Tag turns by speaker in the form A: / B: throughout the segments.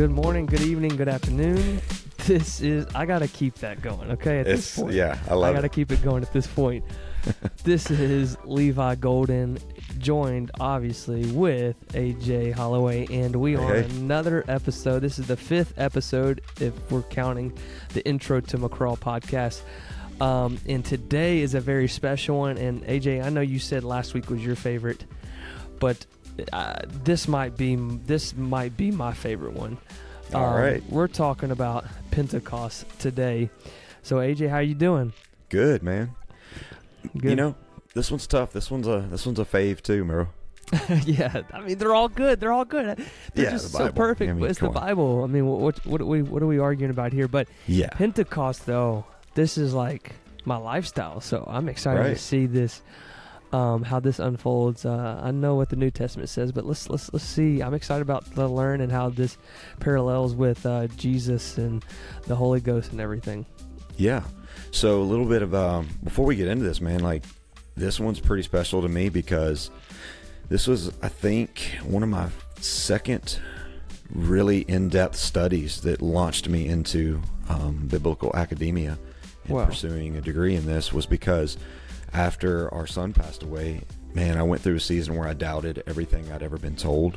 A: Good morning, good evening, good afternoon. This is I gotta keep that going, okay? At
B: It's
A: this point,
B: yeah, I
A: I gotta
B: it.
A: keep it going at this point. this is Levi Golden, joined obviously with AJ Holloway, and we are
B: hey.
A: another episode. This is the fifth episode, if we're counting the intro to Miqra podcast. Um, and today is a very special one. And AJ, I know you said last week was your favorite, but uh, this might be this might be my favorite one.
B: All
A: Um,
B: right.
A: we're talking about Pentecost today. So AJ, how you doing?
B: Good man.
A: Good.
B: You know, this one's tough. This one's a this one's a fave too, Merle.
A: yeah, I mean they're all good. They're all good. They're
B: Yeah,
A: just
B: the
A: so perfect.
B: I mean,
A: it's the
B: on.
A: Bible. I mean, what what what are we what are we arguing about here? But
B: Yeah.
A: Pentecost, though, this is like my lifestyle. So I'm excited to see this, um, how this unfolds. Uh, I know what the New Testament says, but let's let's let's see. I'm excited about the learn and how this parallels with uh, Jesus and the Holy Ghost and everything.
B: Yeah. So a little bit of um before we get into this, man, like this one's pretty special to me because this was I think one of my second really in-depth studies that launched me into um, biblical academia and
A: Wow.
B: pursuing a degree in this was because after our son passed away, man, I went through a season where I doubted everything I'd ever been told.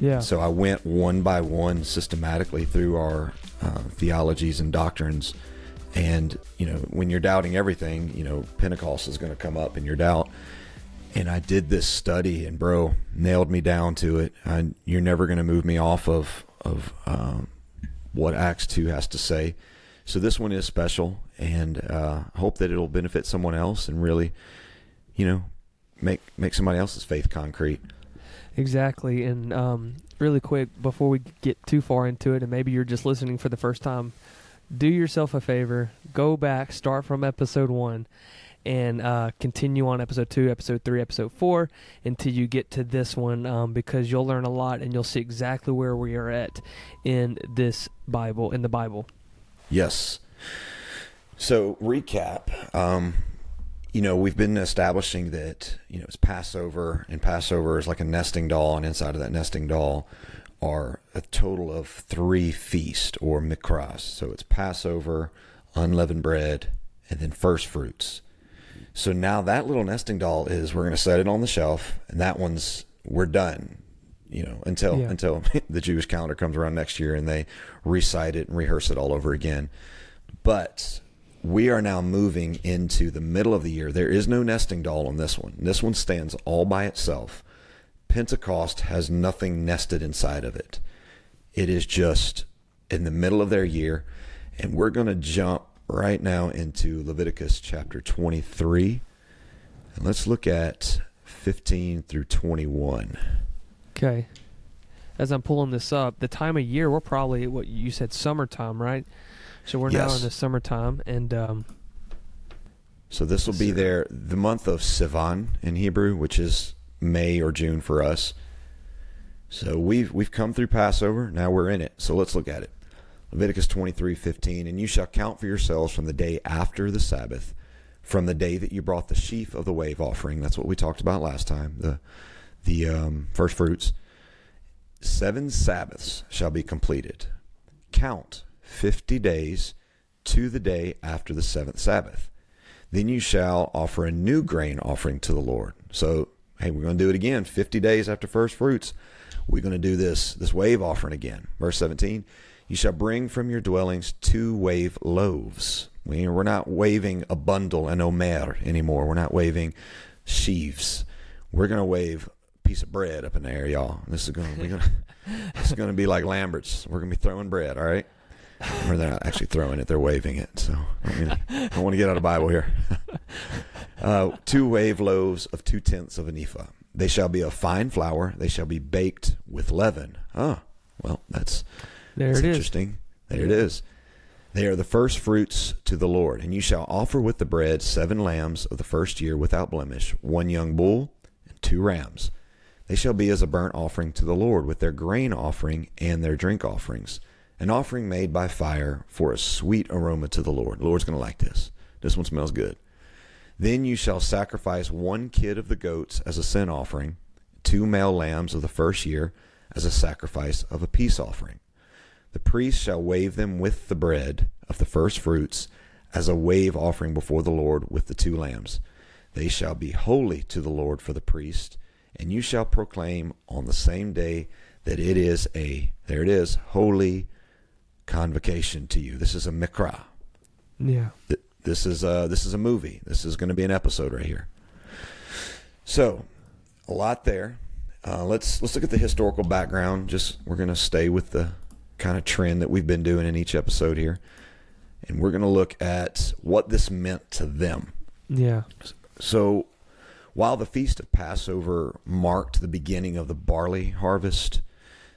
A: Yeah.
B: So I went one by one systematically through our uh, theologies and doctrines. And, you know, when you're doubting everything, you know, Pentecost is going to come up in your doubt. And I did this study, and bro, nailed me down to it. I, you're never going to move me off of of um, what Acts two has to say. So this one is special, and uh, hope that it'll benefit someone else and really, you know, make make somebody else's faith concrete.
A: Exactly. And um, really quick, before we get too far into it, and maybe you're just listening for the first time, do yourself a favor. Go back, start from episode one, and uh, continue on episode two, episode three, episode four until you get to this one um, because you'll learn a lot and you'll see exactly where we are at in this Bible, in the Bible.
B: Yes. So recap. Um, you know, we've been establishing that you know it's Passover, and Passover is like a nesting doll, and inside of that nesting doll are a total of three feasts or mikras. So it's Passover, unleavened bread, and then first fruits. So now that little nesting doll is we're going to set it on the shelf, and that one's we're done. You know, until
A: Yeah.
B: until the Jewish calendar comes around next year and they recite it and rehearse it all over again. But we are now moving into the middle of the year. There is no nesting doll on this one. This one stands all by itself. Pentecost has nothing nested inside of it. It is just in the middle of their year. And we're going to jump right now into Leviticus chapter 23. And let's look at 15 through 21.
A: Okay. As I'm pulling this up, the time of year, we're probably, what you said, summertime, right? So we're now in the summertime. And um,
B: So this will be their the month of Sivan in Hebrew, which is May or June for us. So we've we've come through Passover. Now we're in it. So let's look at it. Leviticus twenty three fifteen, and you shall count for yourselves from the day after the Sabbath, from the day that you brought the sheaf of the wave offering. That's what we talked about last time. The the um, first fruits. Seven Sabbaths shall be completed. Count fifty days to the day after the seventh Sabbath. Then you shall offer a new grain offering to the Lord. So, hey, we're going to do it again. 50 days after first fruits, we're going to do this this wave offering again. Verse 17, you shall bring from your dwellings two wave loaves. We, we're not waving a bundle, an omer anymore. We're not waving sheaves. We're going to wave piece of bread up in the air, y'all. This is going to be going to this is to be like Lambert's. We're going to be throwing bread, all right? Or they're not actually throwing it; they're waving it. So I, mean, I want to get out of Bible here. uh, two wave loaves of two tenths of an ephah. They shall be of fine flour. They shall be baked with leaven. Ah, well, that's
A: there
B: that's
A: it is.
B: interesting. There it is. They are the first fruits to the Lord, and you shall offer with the bread seven lambs of the first year without blemish, one young bull, and two rams. They shall be as a burnt offering to the Lord with their grain offering and their drink offerings, an offering made by fire for a sweet aroma to the Lord. The Lord's going to like this. This one smells good. Then you shall sacrifice one kid of the goats as a sin offering, two male lambs of the first year as a sacrifice of a peace offering. The priest shall wave them with the bread of the first fruits as a wave offering before the Lord with the two lambs. They shall be holy to the Lord for the priest, and you shall proclaim on the same day that it is a, there it is, holy convocation to you. This is a mikra.
A: Yeah.
B: This is a, this is a movie. This is going to be an episode right here. So, a lot there. Uh, let's let's look at the historical background. Just we're going to stay with the kind of trend that we've been doing in each episode here, and we're going to look at what this meant to them.
A: Yeah.
B: So, while the feast of Passover marked the beginning of the barley harvest,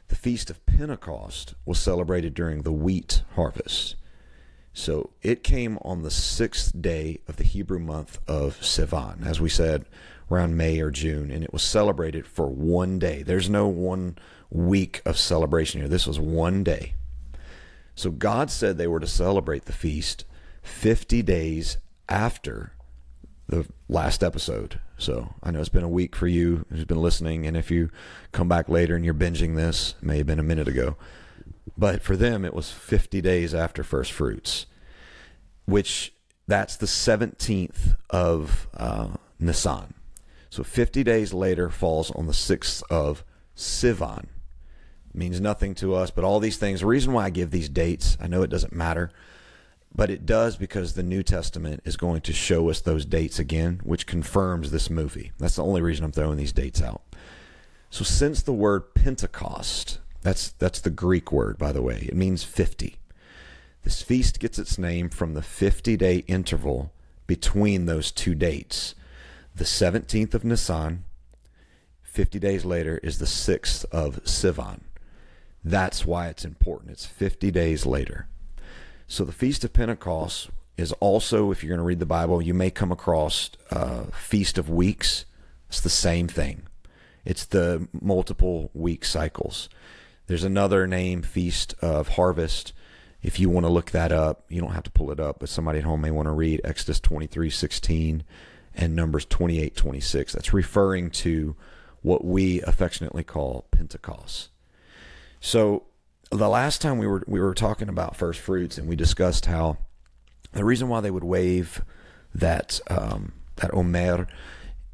B: the feast of Pentecost was celebrated during the wheat harvest. So it came on the sixth day of the Hebrew month of Sivan, as we said, around May or June, and it was celebrated for one day. There's no one week of celebration here. This was one day. So God said they were to celebrate the feast 50 days after the last episode. So I know it's been a week for you who's been listening, and if you come back later and you're binging this, may have been a minute ago. But for them, it was 50 days after first fruits, which that's the 17th of uh, Nisan. So 50 days later falls on the 6th of Sivan. means nothing to us, but all these things, the reason why I give these dates, I know it doesn't matter, but it does because the New Testament is going to show us those dates again, which confirms this movie. That's the only reason I'm throwing these dates out. So since the word Pentecost that's that's the Greek word, by the way. It means 50. This feast gets its name from the 50-day interval between those two dates. The 17th of Nisan, 50 days later is the 6th of Sivan. That's why it's important. It's 50 days later. So the Feast of Pentecost is also, if you're going to read the Bible, you may come across uh, Feast of Weeks. It's the same thing. It's the multiple week cycles. There's another name, Feast of Harvest. If you want to look that up, you don't have to pull it up, but somebody at home may want to read Exodus 23 16 and Numbers 28 26. That's referring to what we affectionately call Pentecost. So the last time we were we were talking about first fruits and we discussed how the reason why they would wave that um, that Omer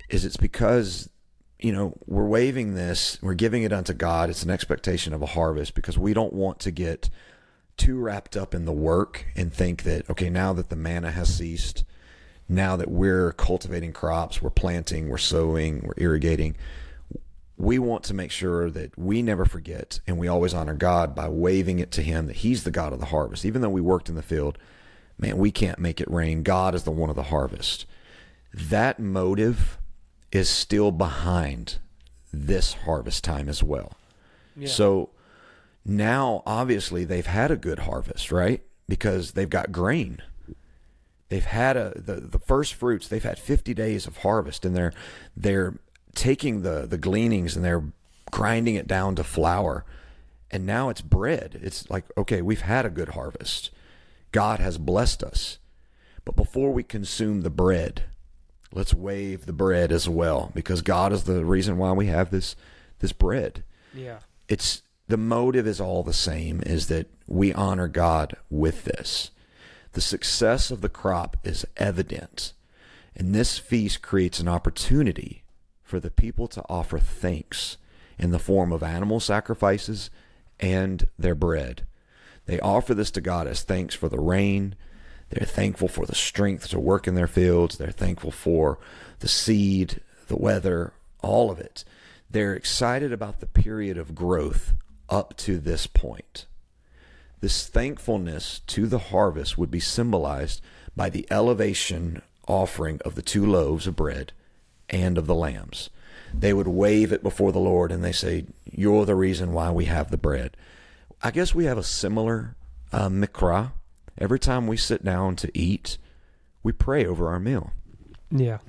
B: is it's because you know, we're waving this, we're giving it unto God. It's an expectation of a harvest because we don't want to get too wrapped up in the work and think that, okay, now that the manna has ceased, now that we're cultivating crops, we're planting, we're sowing, we're irrigating, we want to make sure that we never forget and we always honor God by waving it to Him that He's the God of the harvest. Even though we worked in the field, man, we can't make it rain. God is the one of the harvest. That motive is still behind this harvest time as well. Yeah. So now obviously they've had a good harvest, right? Because they've got grain. They've had a the, the first fruits, they've had 50 days of harvest and they're they're taking the the gleanings and they're grinding it down to flour. And now it's bread. It's like, okay, we've had a good harvest. God has blessed us. But before we consume the bread, let's wave the bread as well because God is the reason why we have this this bread.
A: Yeah.
B: It's the motive is all the same is that we honor God with this. The success of the crop is evident. And this feast creates an opportunity for the people to offer thanks in the form of animal sacrifices and their bread. They offer this to God as thanks for the rain, they're thankful for the strength to work in their fields. They're thankful for the seed, the weather, all of it. They're excited about the period of growth up to this point. This thankfulness to the harvest would be symbolized by the elevation offering of the two loaves of bread and of the lambs. They would wave it before the Lord and they say, You're the reason why we have the bread. I guess we have a similar uh, mikra every time we sit down to eat, we pray over our meal.
A: Yeah.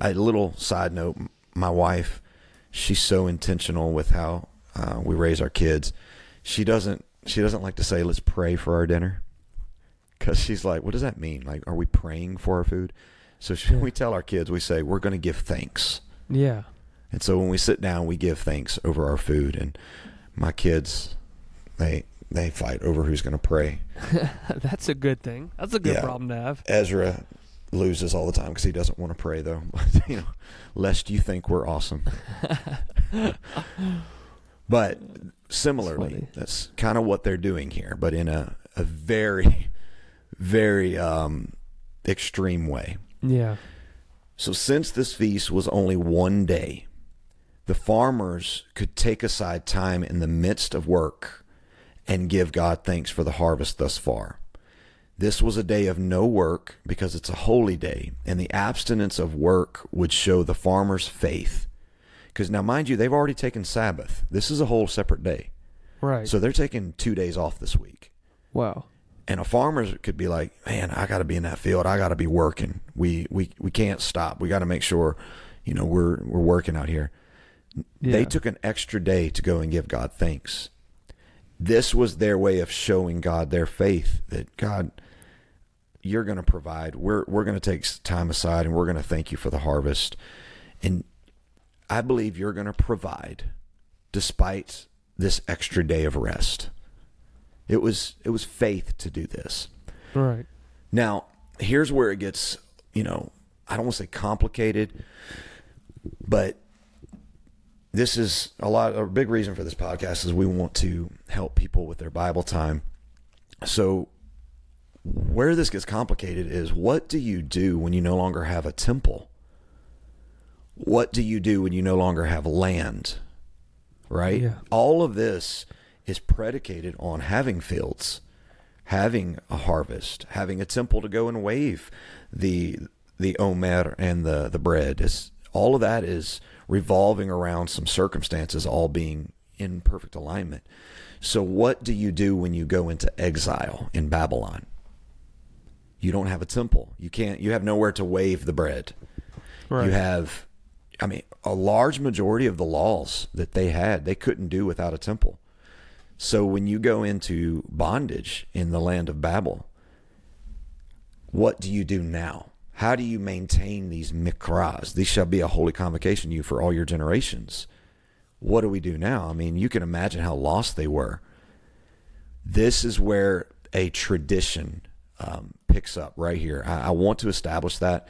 B: A little side note: my wife, she's so intentional with how uh, we raise our kids. She doesn't. She doesn't like to say, "Let's pray for our dinner," because she's like, "What does that mean? Like, are we praying for our food?" So yeah. we tell our kids, we say, "We're going to give thanks."
A: Yeah.
B: And so when we sit down, we give thanks over our food. And my kids, they they fight over who's going to pray.
A: That's a good thing. That's a good
B: Yeah.
A: problem to have.
B: Ezra loses all the time because he doesn't want to pray, though. you know, lest you think we're awesome. but similarly,
A: funny.
B: that's kind of what they're doing here, but in a, a very, very um, extreme way.
A: Yeah.
B: So, since this feast was only one day, the farmers could take aside time in the midst of work and give God thanks for the harvest thus far. This was a day of no work because it's a holy day, and the abstinence of work would show the farmer's faith. Because now, mind you, they've already taken Sabbath. This is a whole separate day.
A: Right.
B: So they're taking two days off this week.
A: wow.
B: And a farmer could be like, "Man, I got to be in that field. I got to be working. We we we can't stop. We got to make sure, you know, we're we're working out here."
A: Yeah.
B: They took an extra day to go and give God thanks. This was their way of showing God their faith that God, you're going to provide. We're we're going to take time aside and we're going to thank you for the harvest. And I believe you're going to provide despite this extra day of rest. It was it was faith to do this.
A: Right.
B: Now, here's where it gets, you know, I don't want to say complicated, but this is a lot a big reason for this podcast is we want to help people with their Bible time. So where this gets complicated is what do you do when you no longer have a temple? What do you do when you no longer have land? Right?
A: Yeah.
B: All of this is predicated on having fields, having a harvest, having a temple to go and wave the the omer and the the bread. It's, all of that is revolving around some circumstances all being in perfect alignment. So what do you do when you go into exile in Babylon? You don't have a temple. You can't you have nowhere to wave the bread.
A: Right.
B: You have I mean, a large majority of the laws that they had, they couldn't do without a temple. So when you go into bondage in the land of Babel, what do you do now? How do you maintain these mikras? These shall be a holy convocation to you for all your generations. What do we do now? I mean, you can imagine how lost they were. This is where a tradition um, picks up right here. I, I want to establish that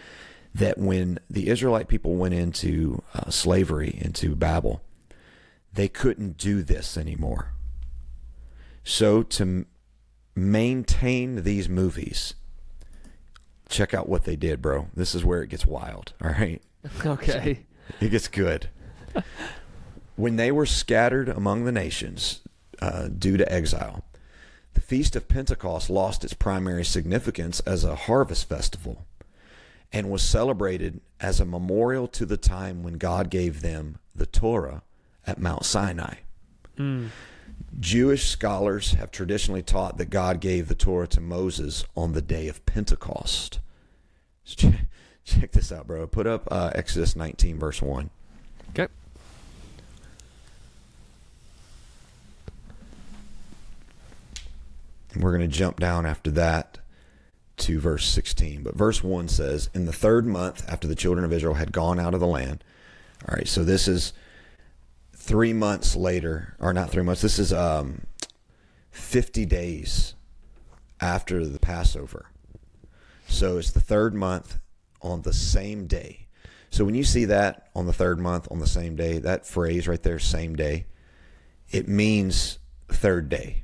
B: that when the Israelite people went into uh, slavery into Babel, they couldn't do this anymore. So to maintain these mikras, check out what they did, bro. This is where it gets wild. All right.
A: Okay.
B: It gets good. when they were scattered among the nations uh, due to exile, the Feast of Pentecost lost its primary significance as a harvest festival and was celebrated as a memorial to the time when God gave them the Torah at Mount Sinai.
A: Mm.
B: Jewish scholars have traditionally taught that God gave the Torah to Moses on the day of Pentecost. Check, check this out, bro. Put up uh, Exodus 19, verse 1.
A: Okay.
B: And we're going to jump down after that to verse 16. But verse 1 says, In the third month after the children of Israel had gone out of the land. All right, so this is three months later, or not three months, this is um, 50 days after the Passover. So it's the third month on the same day. So when you see that on the third month on the same day, that phrase right there, same day, it means third day.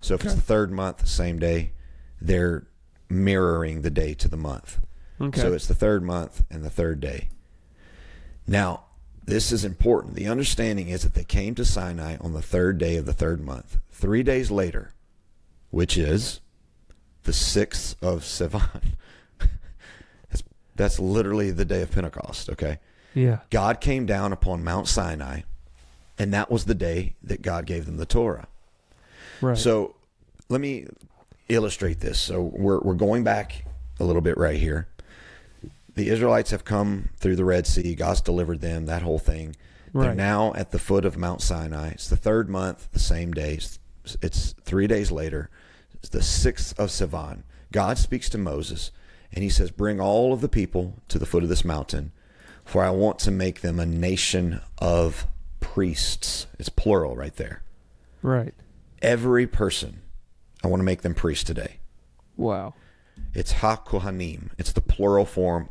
B: So if it's the third month, same day, they're mirroring the day to the month.
A: Okay.
B: So it's the third month and the third day. Now, this is important. The understanding is that they came to Sinai on the third day of the third month. Three days later, which is the sixth of Sivan. that's, that's literally the day of Pentecost, okay?
A: yeah.
B: God came down upon Mount Sinai, and that was the day that God gave them the Torah.
A: Right.
B: So let me illustrate this. So we're we're going back a little bit right here. The Israelites have come through the Red Sea. God's delivered them. That whole thing. They're now at the foot of Mount Sinai. It's the third month, the same day. It's, it's three days later. It's the sixth of Sivan. God speaks to Moses, and he says, "Bring all of the people to the foot of this mountain, for I want to make them a nation of priests." It's plural right there
A: right.
B: every person, I want to make them priests today.
A: Wow.
B: It's ha kohanim. It's the plural form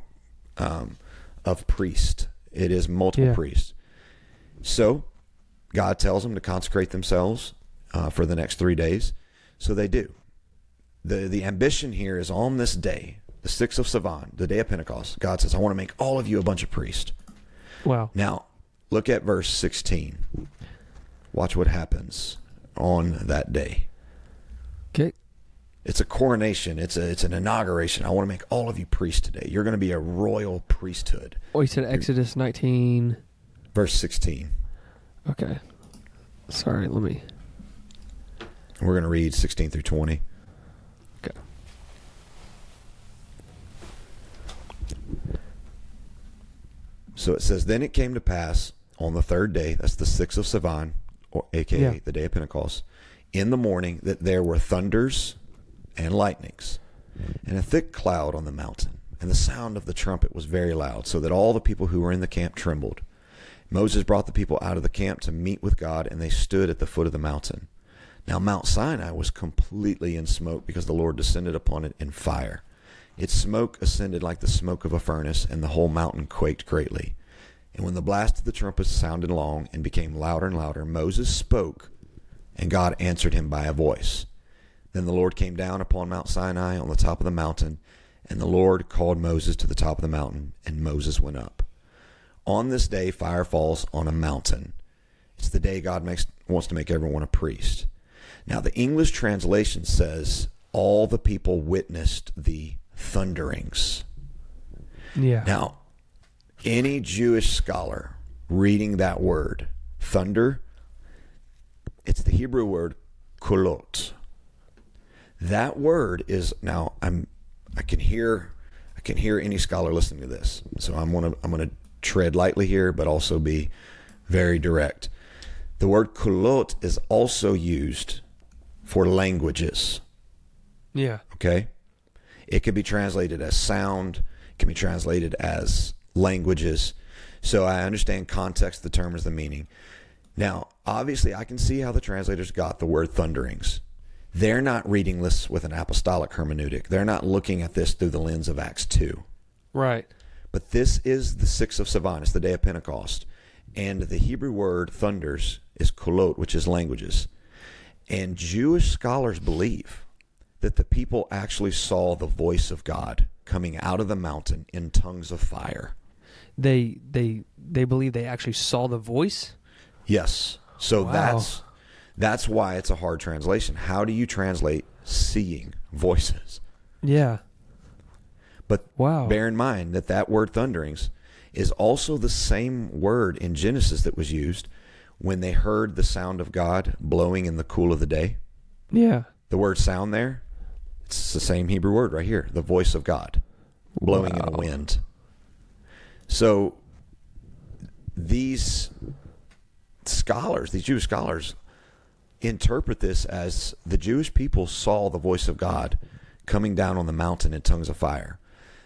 B: um, of priest. It is multiple
A: Yeah.
B: priests. So God tells them to consecrate themselves uh, for the next three days. So they do. the The ambition here is on this day, the sixth of Sivan, the day of Pentecost. God says, "I want to make all of you a bunch of priests."
A: Wow.
B: Now, look at verse sixteen. Watch what happens on that day.
A: Okay.
B: It's a coronation. It's a it's an inauguration. I want to make all of you priests today. You're going to be a royal priesthood.
A: Oh, you said Exodus 19.
B: Verse 16.
A: Okay. Sorry, let me.
B: We're going to read 16 through 20.
A: Okay.
B: So it says, Then it came to pass on the third day, that's the sixth of Sivan, or aka
A: Yeah.
B: the day of Pentecost, in the morning that there were thunders and lightnings, and a thick cloud on the mountain, and the sound of the trumpet was very loud, so that all the people who were in the camp trembled. Moses brought the people out of the camp to meet with God, and they stood at the foot of the mountain. Now Mount Sinai was completely in smoke because the Lord descended upon it in fire. Its smoke ascended like the smoke of a furnace, and the whole mountain quaked greatly. And when the blast of the trumpet sounded long and became louder and louder, Moses spoke, and God answered him by a voice. Then the Lord came down upon Mount Sinai on the top of the mountain, and the Lord called Moses to the top of the mountain, and Moses went up. On this day, fire falls on a mountain. It's the day God makes, wants to make everyone a priest. Now, the English translation says, All the people witnessed the thunderings.
A: Yeah.
B: Now, any Jewish scholar reading that word, thunder, it's the Hebrew word kulot. That word is now I'm I can hear I can hear any scholar listening to this. So I'm gonna I'm gonna tread lightly here, but also be very direct. The word kulot is also used for languages.
A: yeah.
B: Okay. It can be translated as sound, it can be translated as languages. So I understand context determines the meaning. Now, obviously, I can see how the translators got the word thunderings. They're not reading this with an apostolic hermeneutic. They're not looking at this through the lens of Acts 2.
A: Right.
B: But this is the sixth of Sivan. It's the day of Pentecost. And the Hebrew word thunders is kolot, which is languages. And Jewish scholars believe that the people actually saw the voice of God coming out of the mountain in tongues of fire.
A: They they they believe they actually saw the voice.
B: Yes. So
A: Wow.
B: that's that's why it's a hard translation. How do you translate seeing voices?
A: Yeah.
B: But
A: Wow.
B: bear in mind that that word thunderings is also the same word in Genesis that was used when they heard the sound of God blowing in the cool of the day.
A: Yeah.
B: The word sound there, it's the same Hebrew word right here, the voice of God blowing in
A: the
B: wind. So these scholars, these Jewish scholars, interpret this as the Jewish people saw the voice of God coming down on the mountain in tongues of fire.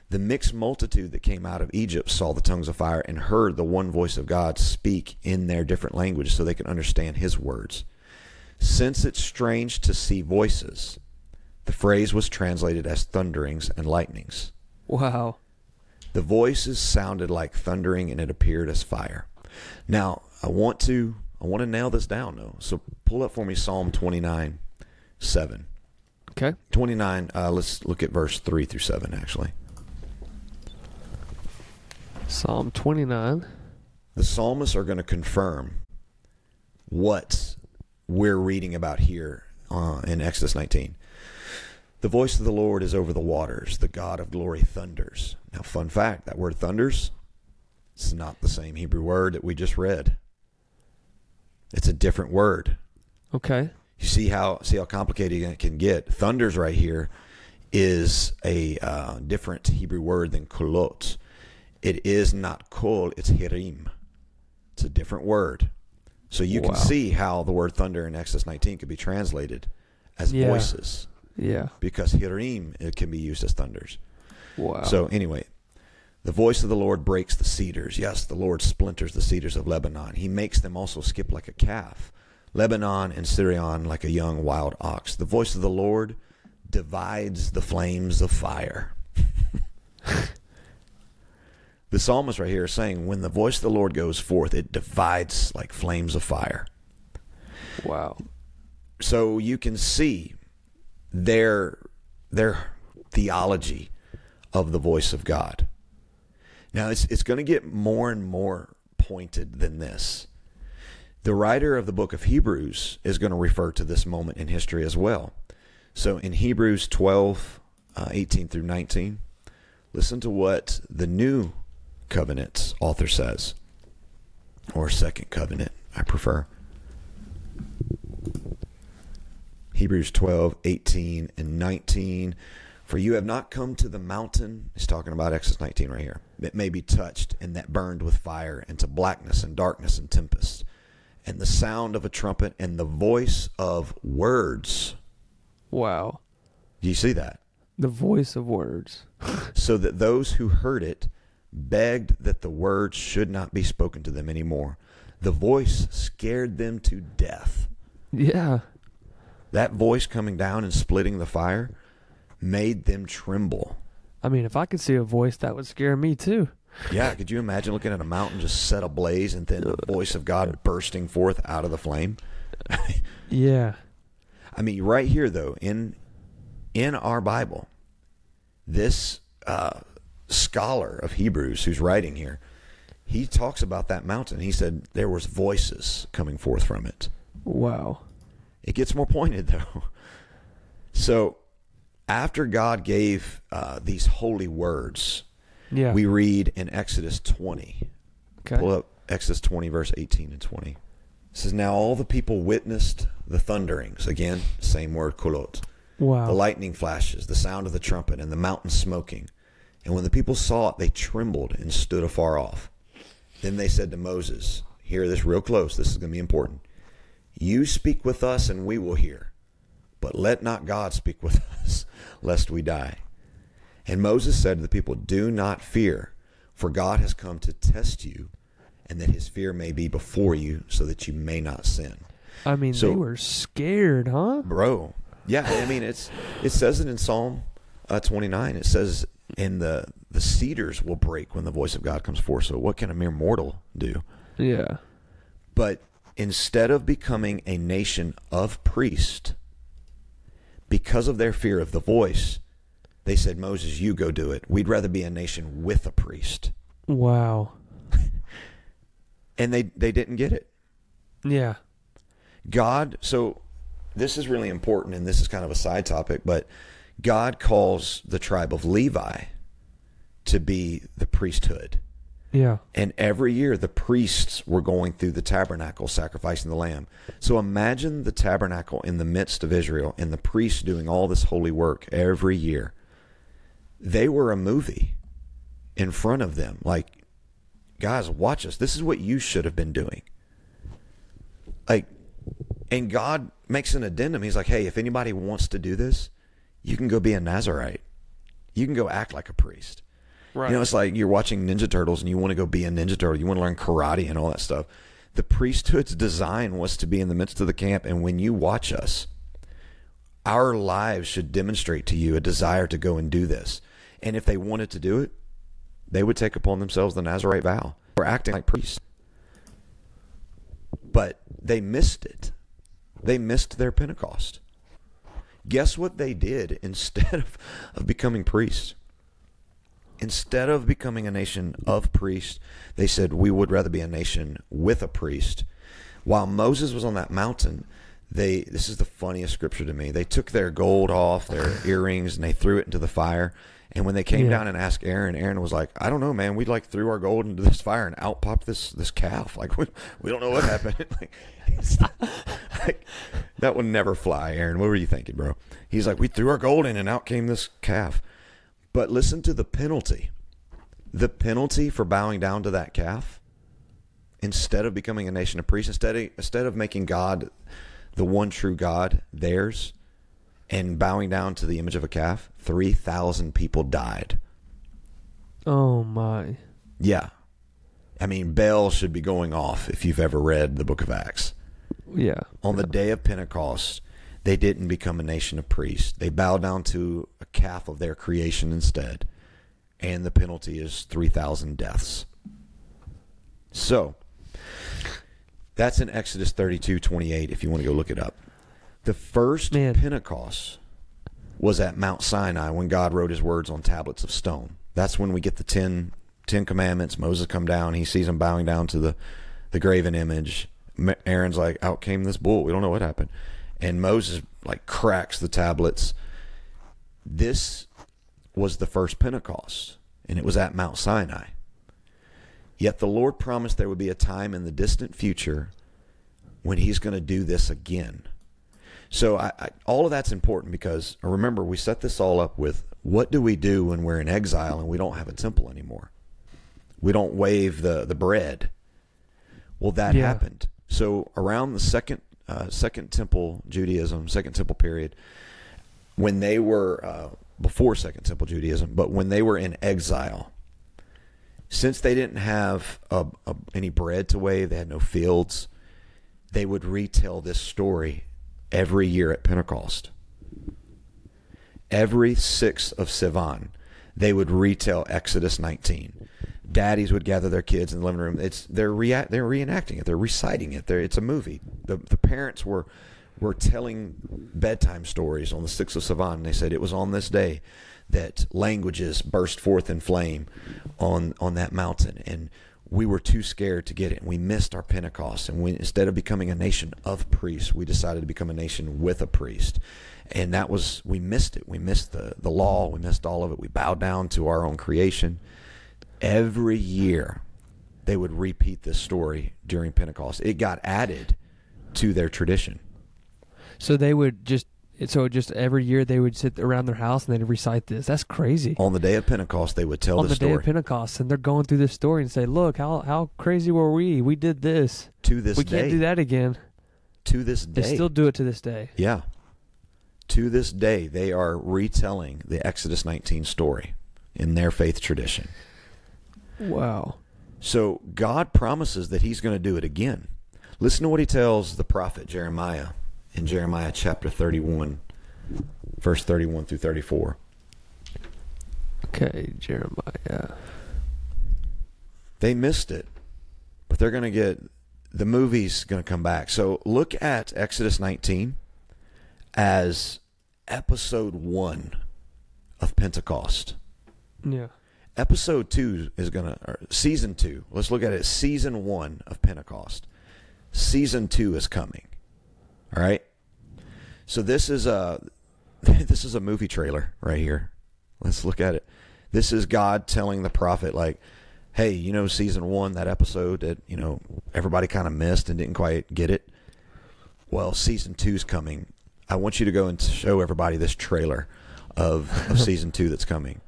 B: The mixed multitude that came out of Egypt saw the tongues of fire and heard the one voice of God speak in their different languages so they could understand his words. Since it's strange to see voices, the phrase was translated as thunderings and lightnings.
A: Wow.
B: The voices sounded like thundering and it appeared as fire. Now, I want to I want to nail this down though. So pull up for me Psalm 29 7.
A: Okay.
B: 29 uh, let's look at verse 3 through 7 actually.
A: Psalm 29.
B: The psalmists are going to confirm what we're reading about here uh, in Exodus 19. The voice of the Lord is over the waters. The God of glory thunders. Now, fun fact that word thunders, it's not the same Hebrew word that we just read. It's a different word.
A: Okay.
B: You see how see how complicated it can get. Thunders right here is a uh, different Hebrew word than kolot. It is not kol, it's hirim. It's a different word. So you
A: Wow.
B: can see how the word thunder in Exodus 19 could be translated as
A: Yeah.
B: voices
A: Yeah.
B: because hirim it can be used as thunders.
A: Wow.
B: So anyway, the voice of the Lord breaks the cedars. Yes, the Lord splinters the cedars of Lebanon. He makes them also skip like a calf. Lebanon and Sirion like a young wild ox. The voice of the Lord divides the flames of fire. the psalmist right here is saying, when the voice of the Lord goes forth, it divides like flames of fire.
A: Wow.
B: So you can see their their theology of the voice of God. Now it's it's going to get more and more pointed than this. The writer of the book of Hebrews is going to refer to this moment in history as well. So in Hebrews 12, uh, 18 through 19, listen to what the new covenant's author says, or second covenant, I prefer. Hebrews 12, 18, and 19. For you have not come to the mountain, he's talking about Exodus 19 right here, that may be touched and that burned with fire, and to blackness and darkness and tempest, and the sound of a trumpet and the voice of words.
A: Wow.
B: Do you see that?
A: The voice of words.
B: so that those who heard it begged that the words should not be spoken to them anymore. The voice scared them to death.
A: Yeah.
B: That voice coming down and splitting the fire made them tremble.
A: I mean, if I could see a voice, that would scare me too.
B: Yeah, could you imagine looking at a mountain just set ablaze and then the voice of God bursting forth out of the flame?
A: yeah.
B: I mean, right here though, in in our Bible, this uh, scholar of Hebrews who's writing here, he talks about that mountain. He said there was voices coming forth from it.
A: Wow.
B: It gets more pointed though. So, after God gave uh, these holy words,
A: Yeah.
B: we read in Exodus 20.
A: okay.
B: Pull up Exodus 20, verse 18 and 20. It says, Now all the people witnessed the thunderings. Again, same word, kulot.
A: Wow.
B: The lightning flashes, the sound of the trumpet, and the mountain smoking. And when the people saw it, they trembled and stood afar off. Then they said to Moses, Hear this real close. This is going to be important. You speak with us, and we will hear. But let not God speak with us, lest we die. And Moses said to the people, Do not fear, for God has come to test you, and that his fear may be before you, so that you may not sin.
A: I mean,
B: so-
A: they were scared, huh?
B: Bro. Yeah, I mean it's it says it in Psalm uh, 29. It says in the the cedars will break when the voice of God comes forth. So what can a mere mortal do?
A: Yeah.
B: But instead of becoming a nation of priests, because of their fear of the voice, they said, Moses, you go do it. We'd rather be a nation with a priest.
A: Wow.
B: And they, they didn't get it.
A: Yeah.
B: God, so this is really important, and this is kind of a side topic, but God calls the tribe of Levi to be the priesthood.
A: Yeah.
B: And every year the priests were going through the tabernacle sacrificing the lamb. So imagine the tabernacle in the midst of Israel and the priests doing all this holy work every year. They were a movie in front of them. Like, guys, watch us. This is what you should have been doing. Like, and God makes an addendum. He's like, hey, if anybody wants to do this, you can go be a Nazarite. You can go act like a priest.
A: Right.
B: You know, it's like you're watching Ninja Turtles and you want to go be a Ninja Turtle. You want to learn karate and all that stuff. The priesthood's design was to be in the midst of the camp. And when you watch us, our lives should demonstrate to you a desire to go and do this. And if they wanted to do it, they would take upon themselves the Nazarite vow. We're acting like priests. But they missed it. They missed their Pentecost. Guess what they did instead of, of becoming priests? Instead of becoming a nation of priests, they said, We would rather be a nation with a priest. While Moses was on that mountain, they this is the funniest scripture to me. They took their gold off, their earrings, and they threw it into the fire. And when they came
A: Yeah.
B: down and asked Aaron, Aaron was like, I don't know, man. We like threw our gold into this fire and out popped this this calf. Like we, we don't know what happened. like, like, that would never fly, Aaron. What were you thinking, bro? He's like, we threw our gold in and out came this calf. But listen to the penalty. The penalty for bowing down to that calf, instead of becoming a nation of priests, instead of, instead of making God, the one true God, theirs, and bowing down to the image of a calf, 3,000 people died.
A: Oh my.
B: Yeah. I mean, bells should be going off if you've ever read the book of Acts.
A: Yeah.
B: On the day of Pentecost, they didn't become a nation of priests. They bowed down to a calf of their creation instead. And the penalty is 3,000 deaths. So, that's in Exodus 32 28, if you want to go look it up. The first
A: Man.
B: Pentecost was at Mount Sinai when God wrote his words on tablets of stone. That's when we get the 10, 10 commandments. Moses come down, he sees them bowing down to the, the graven image. Aaron's like, out came this bull. We don't know what happened. And Moses like cracks the tablets. This was the first Pentecost, and it was at Mount Sinai. Yet the Lord promised there would be a time in the distant future when He's going to do this again. So I, I, all of that's important because remember we set this all up with what do we do when we're in exile and we don't have a temple anymore? We don't wave the the bread. Well, that
A: Yeah.
B: happened. So around the second uh, second temple Judaism, second temple period, when they were uh, before second temple Judaism, but when they were in exile, since they didn't have a, a, any bread to wave, they had no fields, they would retell this story every year at Pentecost. Every 6th of Sivan, they would retell Exodus 19. Daddies would gather their kids in the living room. It's they're rea- they're reenacting it. They're reciting it. They're, it's a movie. The the parents were were telling bedtime stories on the 6th of Sivan. And they said it was on this day that languages burst forth in flame on on that mountain and we were too scared to get it. and We missed our Pentecost, and we, instead of becoming a nation of priests, we decided to become a nation with a priest. And that was we missed it. We missed the the law. We missed all of it. We bowed down to our own creation. Every year, they would repeat this story during Pentecost. It got added to their tradition.
A: So they would just so just every year they would sit around their house and they'd recite this. That's crazy.
B: On the day of Pentecost, they would tell
A: On
B: the
A: the day
B: story
A: of Pentecost, and they're going through this story and say, "Look, how how crazy were we? We did this.
B: to this
A: we
B: day.
A: can't do that again."
B: To this day,
A: They still do it to this day.
B: Yeah. To this day, they are retelling the Exodus 19 story in their faith tradition.
A: Wow.
B: So God promises that He's going to do it again. Listen to what He tells the prophet Jeremiah in Jeremiah chapter 31, verse 31 through 34.
A: Okay, Jeremiah.
B: They missed it, but they're going to get the movie's going to come back. So look at Exodus 19 as episode one of Pentecost.
A: Yeah.
B: Episode two is gonna or season two let's look at it season one of pentecost. Season two is coming all right? So this is a this is a movie trailer right here. Let's look at it. This is god telling the prophet like hey you know season one that episode that you know everybody kind of missed and didn't quite get it? Well season two's coming. I want you to go and show everybody this trailer of, of season two that's coming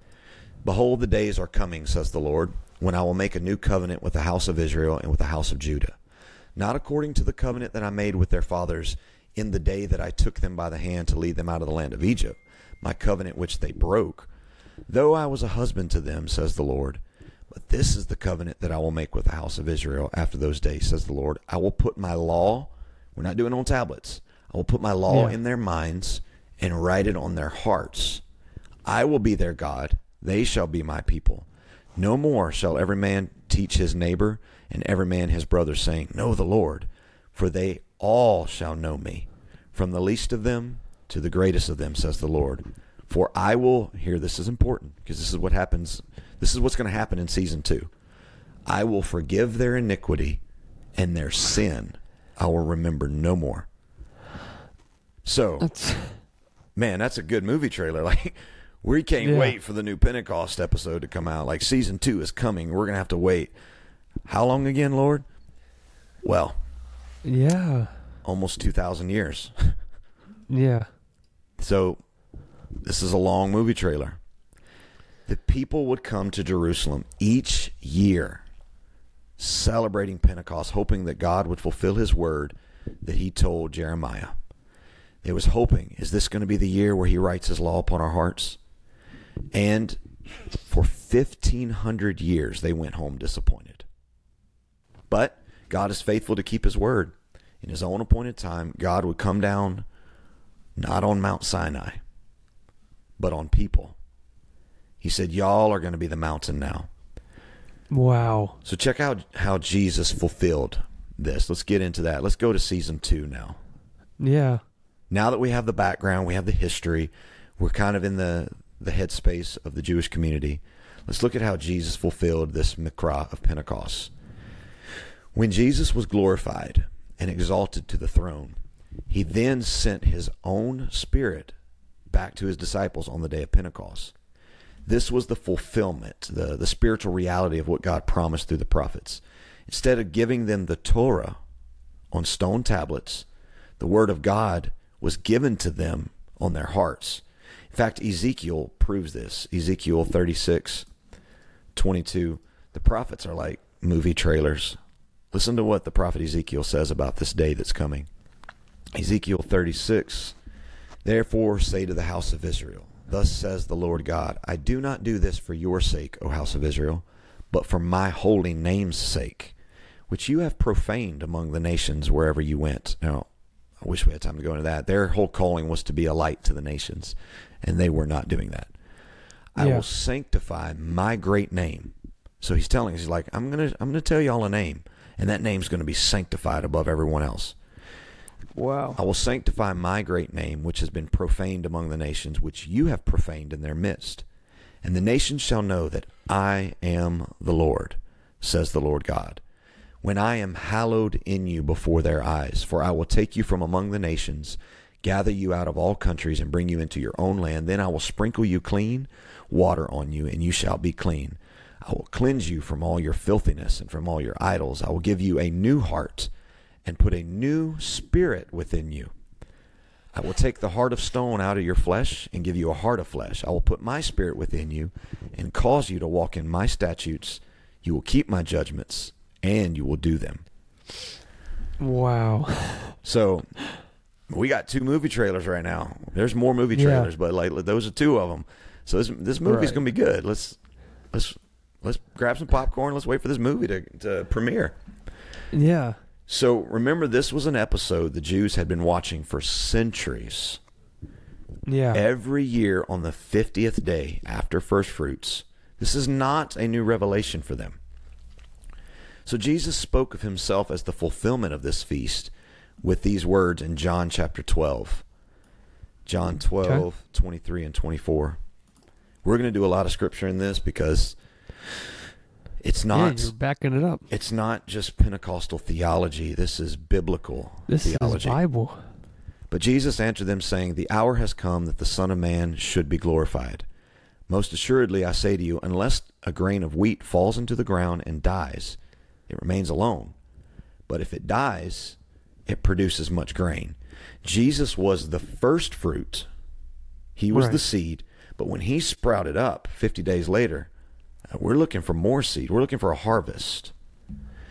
B: Behold, the days are coming, says the Lord, when I will make a new covenant with the house of Israel and with the house of Judah, not according to the covenant that I made with their fathers in the day that I took them by the hand to lead them out of the land of Egypt, my covenant which they broke, though I was a husband to them, says the Lord. But this is the covenant that I will make with the house of Israel after those days, says the Lord. I will put my law, we're not doing it on tablets, I will put my law
A: Yeah.
B: in their minds and write it on their hearts. I will be their God, they shall be my people. No more shall every man teach his neighbor and every man his brother, saying, Know the Lord, for they all shall know me, from the least of them to the greatest of them, says the Lord. For I will, here this is important, because this is what happens, this is what's going to happen in season two. I will forgive their iniquity and their sin I will remember no more. So,
A: That's
B: man, that's a good movie trailer. Like, we can't
A: Yeah.
B: wait for the new Pentecost episode to come out. Like, season two is coming. We're gonna have to wait. How long again, Lord? Well,
A: yeah.
B: almost two thousand years.
A: Yeah.
B: So, this is a long movie trailer. The people would come to Jerusalem each year, celebrating Pentecost, hoping that God would fulfill His word that He told Jeremiah. They was hoping, is this going to be the year where He writes His law upon our hearts? And for fifteen hundred years, they went home disappointed. But God is faithful to keep His word. in his own appointed time, God would come down not on Mount Sinai, but on people. He said, Y'all are going to be the mountain now.
A: Wow.
B: So check out how Jesus fulfilled this. Let's get into that. Let's go to season two now.
A: Yeah.
B: Now that we have the background, we have the history, we're kind of in the, the headspace of the Jewish community. Let's look at how Jesus fulfilled this Miqra of Pentecost. When Jesus was glorified and exalted to the throne, he then sent his own spirit back to his disciples on the day of Pentecost. This was the fulfillment, the, the spiritual reality of what God promised through the prophets. Instead of giving them the Torah on stone tablets, the word of God was given to them on their hearts. In fact, Ezekiel proves this. Ezekiel 36, 22. The prophets are like movie trailers. Listen to what the prophet Ezekiel says about this day that's coming. Ezekiel 36. Therefore say to the house of Israel, Thus says the Lord God, I do not do this for your sake, O house of Israel, but for my holy name's sake, which you have profaned among the nations wherever you went. Now, I wish we had time to go into that. Their whole calling was to be a light to the nations, and they were not doing that. I
A: Yeah.
B: will sanctify my great name. So he's telling us, he's like, I'm gonna I'm gonna tell y'all a name, and that name's gonna be sanctified above everyone else.
A: Wow.
B: I will sanctify my great name, which has been profaned among the nations, which you have profaned in their midst. And the nations shall know that I am the Lord, says the Lord God, when I am hallowed in you before their eyes. For I will take you from among the nations, gather you out of all countries, and bring you into your own land. Then I will sprinkle you clean water on you, and you shall be clean. I will cleanse you from all your filthiness and from all your idols. I will give you a new heart and put a new spirit within you. I will take the heart of stone out of your flesh and give you a heart of flesh. I will put my spirit within you and cause you to walk in my statutes. You will keep my judgments and you will do them.
A: Wow.
B: So we got two movie trailers right now. There's more movie
A: Yeah.
B: trailers, but like those are two of them. So this this movie's
A: Right.
B: gonna be good. Let's let's let's grab some popcorn. Let's wait for this movie to, to premiere.
A: Yeah.
B: So remember, this was an episode the Jews had been watching for centuries.
A: Yeah.
B: Every year on the 50th day after first fruits. This is not a new revelation for them. So Jesus spoke of himself as the fulfillment of this feast with these words in John chapter 12. John 12, 23, and 24. We're going to do a lot of scripture in this because it's
A: yeah,
B: not
A: you're backing it up.
B: it's not just Pentecostal theology. This is biblical
A: This
B: theology.
A: is Bible.
B: But Jesus answered them, saying, The hour has come that the Son of Man should be glorified. Most assuredly, I say to you, unless a grain of wheat falls into the ground and dies, it remains alone. But if it dies, it produces much grain. Jesus was the first fruit, he was
A: Right.
B: the seed. But when he sprouted up 50 days later, uh, we're looking for more seed. We're looking for a harvest.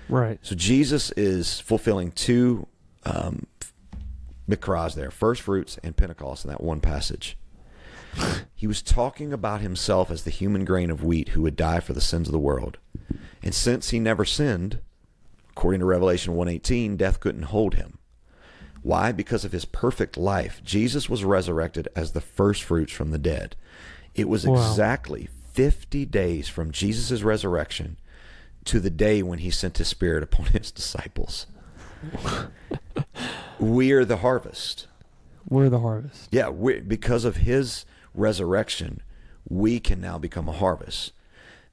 A: Right.
B: So Jesus is fulfilling two um, mikras there, first fruits and Pentecost in that one passage. he was talking about himself as the human grain of wheat who would die for the sins of the world. And since he never sinned, according to Revelation 1:18, death couldn't hold him. Why? Because of his perfect life. Jesus was resurrected as the first fruits from the dead. It was
A: Wow.
B: exactly 50 days from Jesus' resurrection to the day when he sent his spirit upon his disciples. we are the harvest.
A: We're the harvest.
B: Yeah, we, because of his resurrection, we can now become a harvest.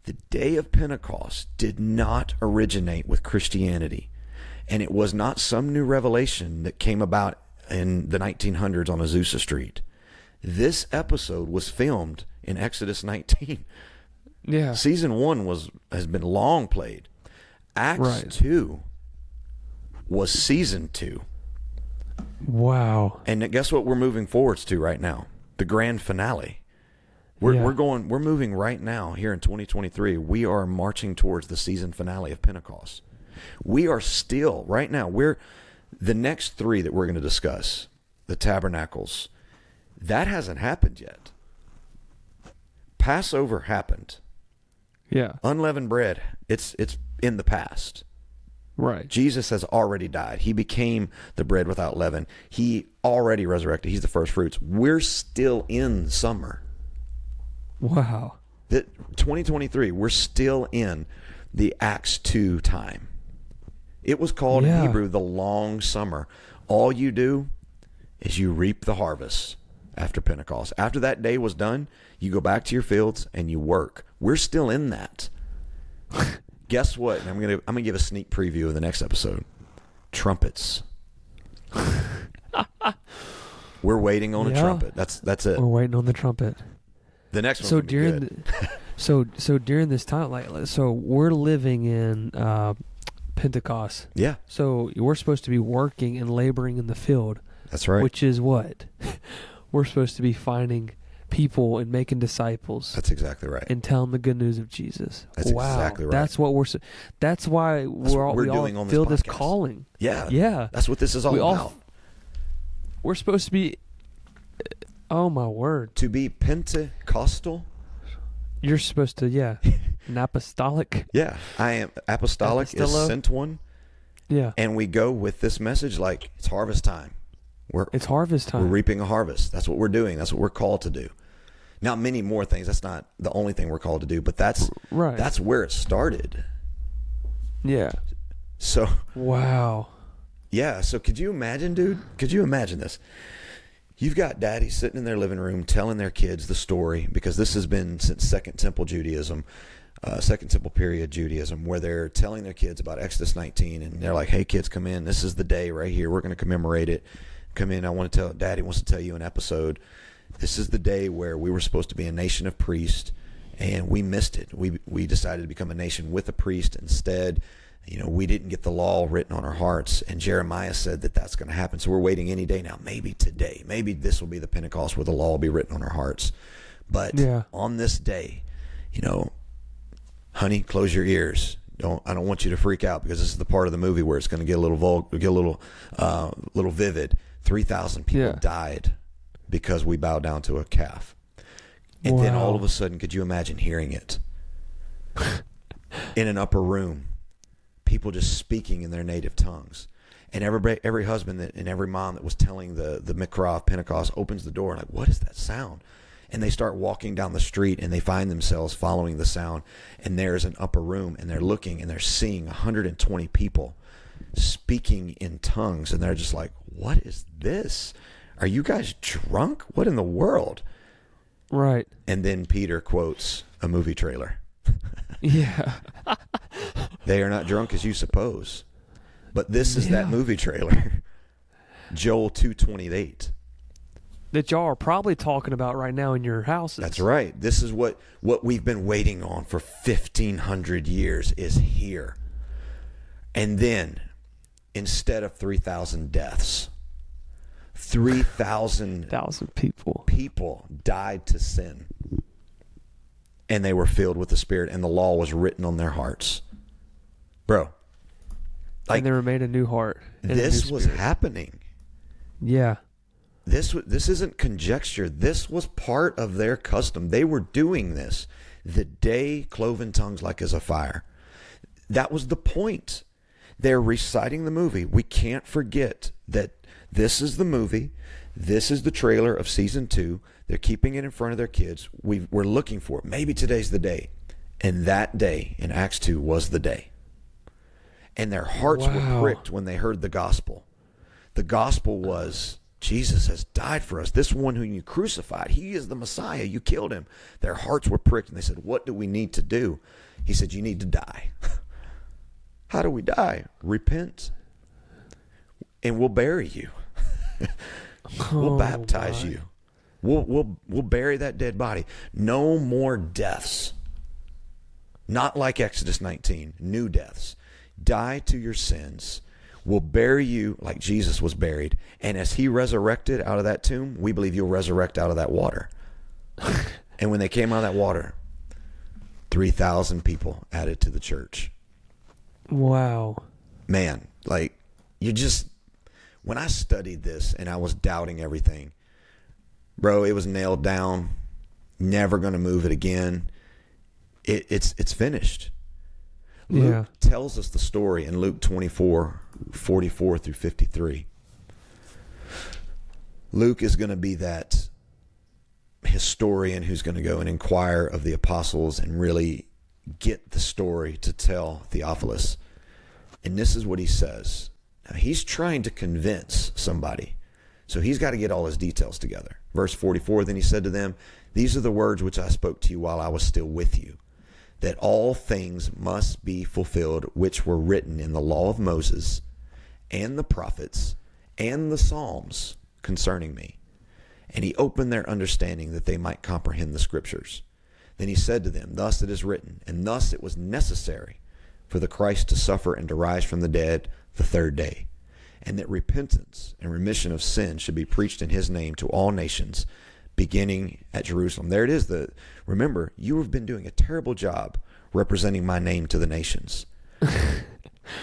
B: The day of Pentecost did not originate with Christianity, and it was not some new revelation that came about in the 1900s on Azusa Street. This episode was filmed in Exodus 19.
A: Yeah.
B: Season 1 was has been long played. Acts
A: Right.
B: 2 was season 2.
A: Wow.
B: And guess what we're moving forwards to right now? The grand finale. We're,
A: Yeah.
B: we're going we're moving right now here in 2023. We are marching towards the season finale of Pentecost. We are still right now. We're the next 3 that we're going to discuss, the tabernacles. That hasn't happened yet. Passover happened.
A: Yeah.
B: Unleavened bread, it's it's in the past.
A: Right.
B: Jesus has already died. He became the bread without leaven. He already resurrected. He's the first fruits. We're still in summer.
A: Wow.
B: That 2023, we're still in the Acts 2 time. It was called
A: Yeah.
B: in Hebrew the long summer. All you do is you reap the harvest after Pentecost. After that day was done, you go back to your fields and you work. We're still in that. Guess what? And I'm gonna I'm gonna give a sneak preview of the next episode. Trumpets. We're waiting on a trumpet. That's that's it.
A: We're waiting on the trumpet.
B: The next one.
A: so during the, so so during this time like so we're living in uh pentecost
B: yeah,
A: so we're supposed to be working and laboring in the field
B: that's right.
A: which is what we're supposed to be finding people and making disciples
B: that's exactly right.
A: and telling the good news of jesus
B: That's
A: wow
B: exactly right.
A: that's what we're that's why
B: That's
A: we're all
B: we're
A: we all
B: doing on
A: feel this
B: podcast.
A: calling
B: yeah,
A: yeah
B: That's what this is all
A: We all-
B: about.
A: we're supposed to be oh my word
B: to be Pentecostal.
A: you're supposed to yeah an apostolic
B: Yeah, I am apostolic is
A: Apostello?
B: sent one,
A: yeah
B: and we go with this message like it's harvest time. We're
A: it's harvest time
B: we're reaping a harvest. That's what we're doing. That's what we're called to do. Now, many more things. That's not the only thing we're called to do, but that's
A: right
B: that's where it started.
A: yeah
B: So
A: wow
B: Yeah. So could you imagine, dude? Could you imagine this? You've got daddy sitting in their living room telling their kids the story because this has been since Second Temple Judaism, uh, Second Temple period Judaism, where they're telling their kids about Exodus 19, and they're like, "Hey, kids, come in. This is the day right here. We're going to commemorate it. Come in. I want to tell. Daddy wants to tell you an episode. This is the day where we were supposed to be a nation of priests, and we missed it. We we decided to become a nation with a priest instead." You know, we didn't get the law written on our hearts. And Jeremiah said that that's going to happen. So we're waiting any day now. Maybe today. Maybe this will be the Pentecost where the law will be written on our hearts. But
A: Yeah.
B: on this day, you know, honey, close your ears. Don't I don't want you to freak out because this is the part of the movie where it's going to get a little get a little uh, little vivid. Three thousand people
A: Yeah.
B: died because we bowed down to a calf. And then all of a sudden, could you imagine hearing it in an upper room? People just speaking in their native tongues. And every every husband that, and every mom that was telling the the Miqra of Pentecost opens the door and like, what is that sound? And they start walking down the street and they find themselves following the sound. And there's an upper room and they're looking and they're seeing 120 people speaking in tongues. And they're just like, what is this? Are you guys drunk? What in the world?
A: right
B: And then Peter quotes a movie trailer.
A: Yeah
B: They are not drunk as you suppose. But this is that movie trailer. Joel 228.
A: that y'all are probably talking about right now in your houses.
B: That's right. This is what what we've been waiting on for 1500 years is here. And then instead of 3000 deaths, 3000
A: Thousand people.
B: people died to sin. And they were filled with the Spirit, and the law was written on their hearts. Bro, like
A: and they were made a new heart.
B: this
A: new
B: was happening.
A: Yeah.
B: This this isn't conjecture. This was part of their custom. They were doing this the day cloven tongues like as a fire. That was the point. They're reciting the movie. We can't forget that this is the movie. This is the trailer of season two. They're keeping it in front of their kids. We, we're looking for it. Maybe today's the day. And that day in Acts 2 was the day. And their hearts were pricked when they heard the gospel. The gospel was Jesus has died for us. This one whom you crucified, he is the Messiah. You killed him. Their hearts were pricked and they said, What do we need to do? He said, You need to die. How do we die? Repent and we'll bury you. we'll
A: Oh,
B: baptize
A: my.
B: you. We'll, we'll, we'll bury that dead body. No more deaths. Not like Exodus 19, new deaths. Die to your sins. We'll bury you like Jesus was buried. And as he resurrected out of that tomb, we believe you'll resurrect out of that water. and when they came out of that water, 3,000 people added to the church.
A: Wow.
B: Man, like, you just, when I studied this and I was doubting everything, bro, it was nailed down. Never going to move it again. It, it's it's finished. Luke
A: Yeah.
B: tells us the story in Luke 24, 44 through 53. Luke is going to be that historian who's going to go and inquire of the apostles and really get the story to tell Theophilus. And this is what he says. Now, he's trying to convince somebody. So he's got to get all his details together. Verse 44 Then he said to them, These are the words which I spoke to you while I was still with you, that all things must be fulfilled which were written in the law of Moses and the prophets and the Psalms concerning me. And he opened their understanding that they might comprehend the scriptures. Then he said to them, Thus it is written, and thus it was necessary for the Christ to suffer and to rise from the dead the third day, and that repentance and remission of sin should be preached in his name to all nations, beginning at Jerusalem. There it is. The remember, you have been doing a terrible job representing my name to the nations.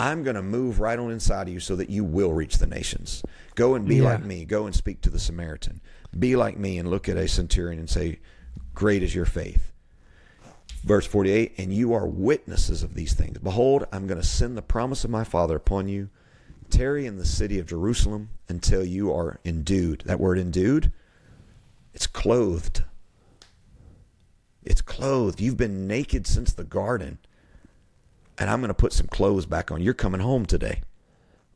B: I'm going to move right on inside of you so that you will reach the nations. Go and be
A: Yeah.
B: like me. Go and speak to the Samaritan. Be like me and look at a centurion and say, Great is your faith. Verse 48 And you are witnesses of these things. Behold, I'm going to send the promise of my Father upon you. Tarry in the city of Jerusalem until you are endued. That word endued, it's clothed. It's clothed. You've been naked since the garden. And I'm going to put some clothes back on. You're coming home today.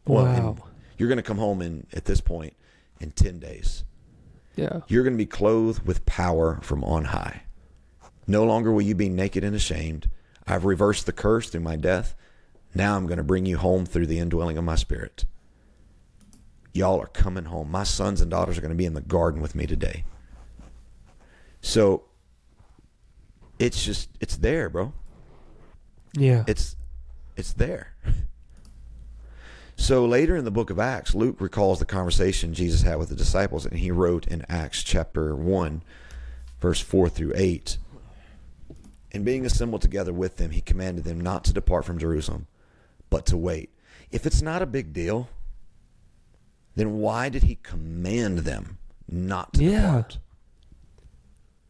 B: Well,
A: Wow.
B: you're going to come home in at this point in 10 days.
A: Yeah.
B: You're going to be clothed with power from on high. No longer will you be naked and ashamed. I've reversed the curse through my death. Now I'm going to bring you home through the indwelling of my spirit. Y'all are coming home. My sons and daughters are going to be in the garden with me today. So it's just it's there, bro.
A: Yeah.
B: It's it's there. So later in the book of Acts, Luke recalls the conversation Jesus had with the disciples, and he wrote in Acts chapter 1, verse 4 through 8. And being assembled together with them, he commanded them not to depart from Jerusalem, but to wait. If it's not a big deal, then why did he command them not to
A: Yeah.
B: depart?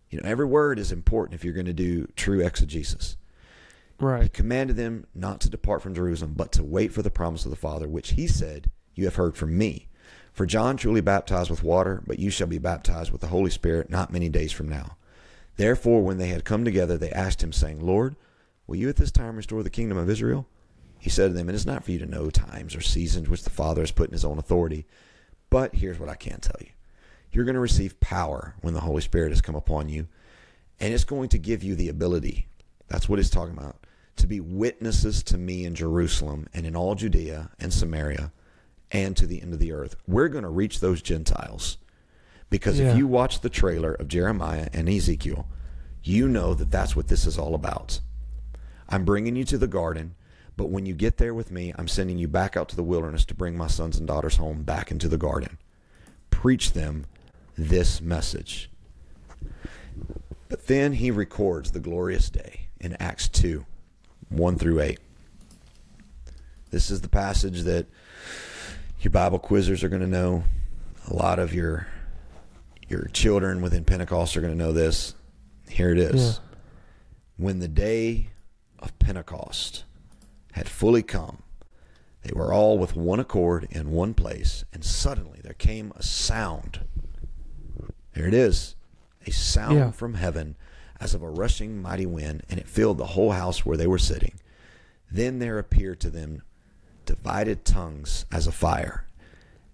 B: You know, every word is important if you're going to do true exegesis.
A: Right.
B: He commanded them not to depart from Jerusalem, but to wait for the promise of the Father, which he said, You have heard from me. For John truly baptized with water, but you shall be baptized with the Holy Spirit not many days from now. Therefore, when they had come together, they asked him, saying, Lord, will you at this time restore the kingdom of Israel? He said to them, and It is not for you to know times or seasons which the Father has put in his own authority. But here's what I can tell you you're going to receive power when the Holy Spirit has come upon you, and it's going to give you the ability. That's what he's talking about. To be witnesses to me in Jerusalem and in all Judea and Samaria and to the end of the earth. We're going to reach those Gentiles. Because
A: Yeah.
B: if you watch the trailer of Jeremiah and Ezekiel, you know that that's what this is all about. I'm bringing you to the garden, but when you get there with me, I'm sending you back out to the wilderness to bring my sons and daughters home back into the garden. Preach them this message. But then he records the glorious day in Acts 2 1 through 8. This is the passage that your Bible quizzers are going to know. A lot of your your children within Pentecost are going to know this. Here it is.
A: Yeah.
B: When the day of Pentecost had fully come, they were all with one accord in one place, and suddenly there came a sound. There it is. A sound
A: Yeah.
B: from heaven as of a rushing mighty wind, and it filled the whole house where they were sitting. Then there appeared to them divided tongues as a fire,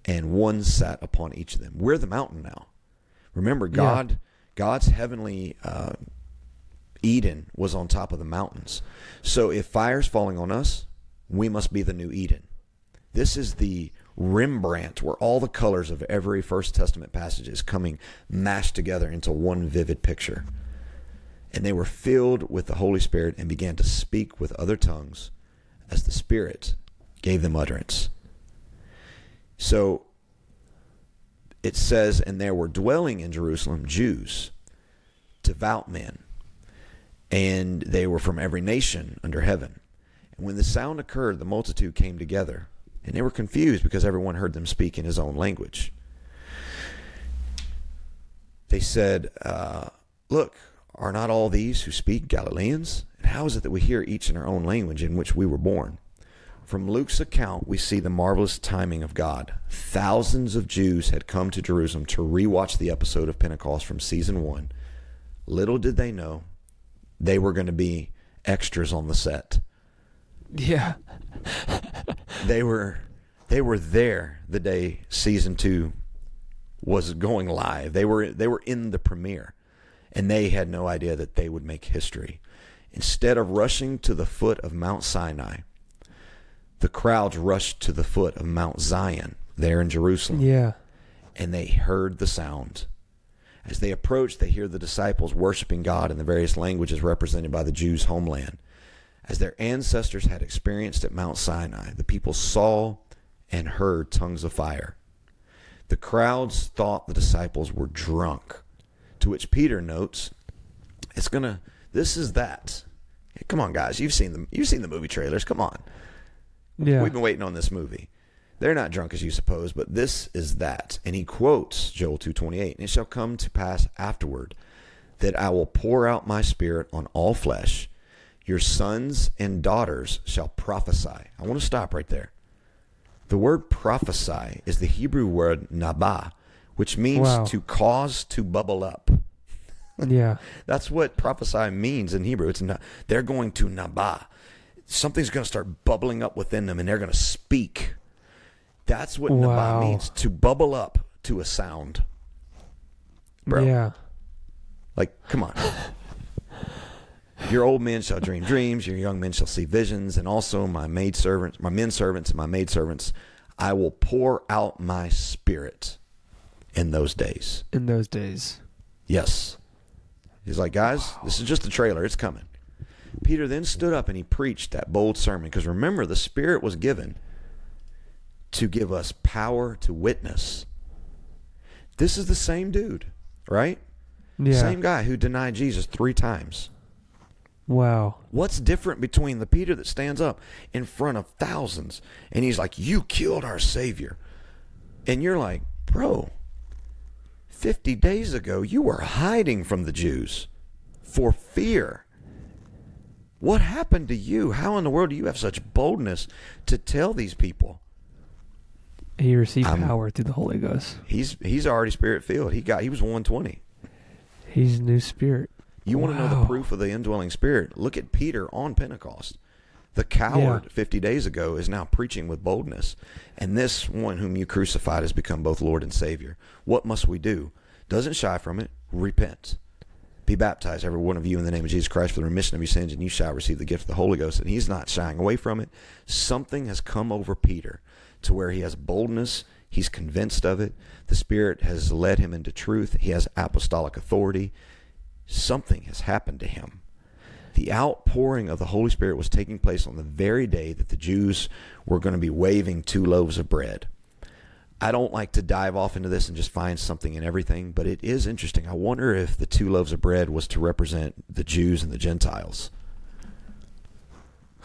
B: and one sat upon each of them. We're the mountain now. Remember,
A: Yeah.
B: God, God's heavenly uh, Eden was on top of the mountains. So if fire's falling on us, we must be the new Eden. This is the Rembrandt where all the colors of every First Testament passage is coming mashed together into one vivid picture. And they were filled with the Holy Spirit and began to speak with other tongues as the Spirit gave them utterance. So it says, and there were dwelling in Jerusalem Jews, devout men, and they were from every nation under heaven. And when the sound occurred, the multitude came together, and they were confused because everyone heard them speak in his own language. They said, uh, Look, Are not all these who speak Galileans? And how is it that we hear each in our own language in which we were born? From Luke's account, we see the marvelous timing of God. Thousands of Jews had come to Jerusalem to rewatch the episode of Pentecost from season one. Little did they know they were going to be extras on the set.
A: Yeah.
B: They were they were there the day season 2 was going live. They were they were in the premiere and they had no idea that they would make history. Instead of rushing to the foot of Mount Sinai, the crowds rushed to the foot of Mount Zion there in Jerusalem
A: Yeah.
B: and they heard the sound. As they approach, they hear the disciples worshiping God in the various languages represented by the Jews' homeland. As their ancestors had experienced at Mount Sinai, the people saw and heard tongues of fire. The crowds thought the disciples were drunk, to which Peter notes, "It's gonna. This is that. Come on, guys. You've seen the you've seen the movie trailers. Come on.
A: Yeah.
B: We've been waiting on this movie. They're not drunk as you suppose, but this is that. And he quotes Joel 2:28, "And it shall come to pass afterward that I will pour out my spirit on all flesh. Your sons and daughters shall prophesy." I want to stop right there. The word prophesy is the Hebrew word nabah, which means
A: Wow.
B: to cause to bubble up.
A: yeah.
B: That's what prophesy means in Hebrew. It's not, they're going to nabah. Something's going to start bubbling up within them, and they're going to speak. That's what
A: Wow.
B: nabah means to bubble up to a sound. Bro,
A: Yeah.
B: like, come on. Your old men shall dream dreams, your young men shall see visions, and also my maid servants, my men servants, and my maid servants, I will pour out my spirit in those days.
A: In those days.
B: Yes. He's like, guys, this is just the trailer. It's coming. Peter then stood up and he preached that bold sermon because remember, the Spirit was given to give us power to witness. This is the same dude, right?
A: Yeah.
B: Same guy who denied Jesus three times.
A: Wow.
B: What's different between the Peter that stands up in front of thousands and he's like, You killed our Savior? And you're like, Bro, 50 days ago you were hiding from the Jews for fear. What happened to you? How in the world do you have such boldness to tell these people?
A: He received
B: I'm-
A: power through the Holy Ghost.
B: He's he's already spirit filled. He got he was 120.
A: He's new spirit.
B: You want to know the proof of the indwelling spirit? Look at Peter on Pentecost. The coward
A: Yeah.
B: 50 days ago is now preaching with boldness. And this one whom you crucified has become both Lord and Savior. What must we do? Doesn't shy from it. Repent. Be baptized, every one of you, in the name of Jesus Christ for the remission of your sins, and you shall receive the gift of the Holy Ghost. And he's not shying away from it. Something has come over Peter to where he has boldness. He's convinced of it. The Spirit has led him into truth. He has apostolic authority something has happened to him. The outpouring of the Holy Spirit was taking place on the very day that the Jews were going to be waving two loaves of bread. I don't like to dive off into this and just find something in everything, but it is interesting. I wonder if the two loaves of bread was to represent the Jews and the Gentiles.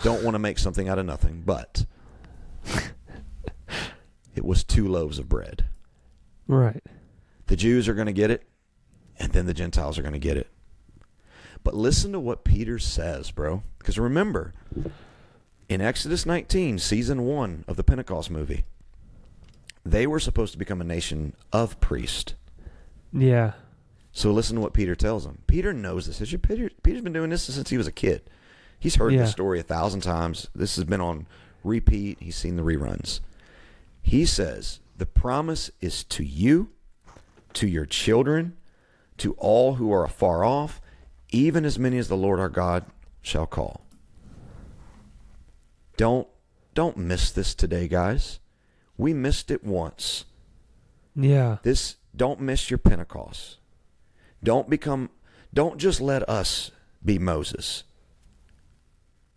B: Don't want to make something out of nothing, but it was two loaves of bread.
A: Right.
B: The Jews are going to get it, and then the Gentiles are going to get it. But listen to what Peter says, bro. Because remember, in Exodus 19, season one of the Pentecost movie, they were supposed to become a nation of priests.
A: Yeah.
B: So listen to what Peter tells them. Peter knows this. Peter, Peter's been doing this since he was a kid. He's heard
A: Yeah.
B: this story a thousand times. This has been on repeat. He's seen the reruns. He says, The promise is to you, to your children, to all who are afar off, even as many as the Lord our God shall call. Don't don't miss this today, guys. We missed it once.
A: Yeah.
B: This don't miss your Pentecost. Don't become don't just let us be Moses.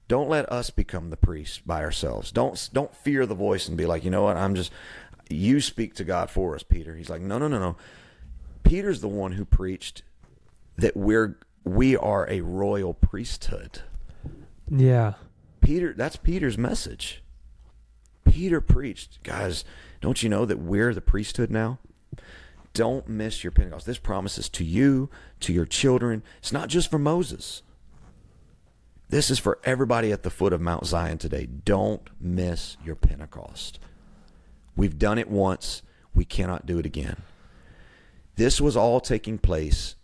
B: Don't let us become the priests by ourselves. Don't don't fear the voice and be like, "You know what? I'm just you speak to God for us, Peter." He's like, "No, no, no, no." Peter's the one who preached that we're we are a royal priesthood.
A: Yeah.
B: Peter, that's Peter's message. Peter preached, guys, don't you know that we're the priesthood now? don't miss your Pentecost. This promises to you, to your children. It's not just for Moses. This is for everybody at the foot of Mount Zion today. Don't miss your Pentecost. We've done it once, we cannot do it again. This was all taking place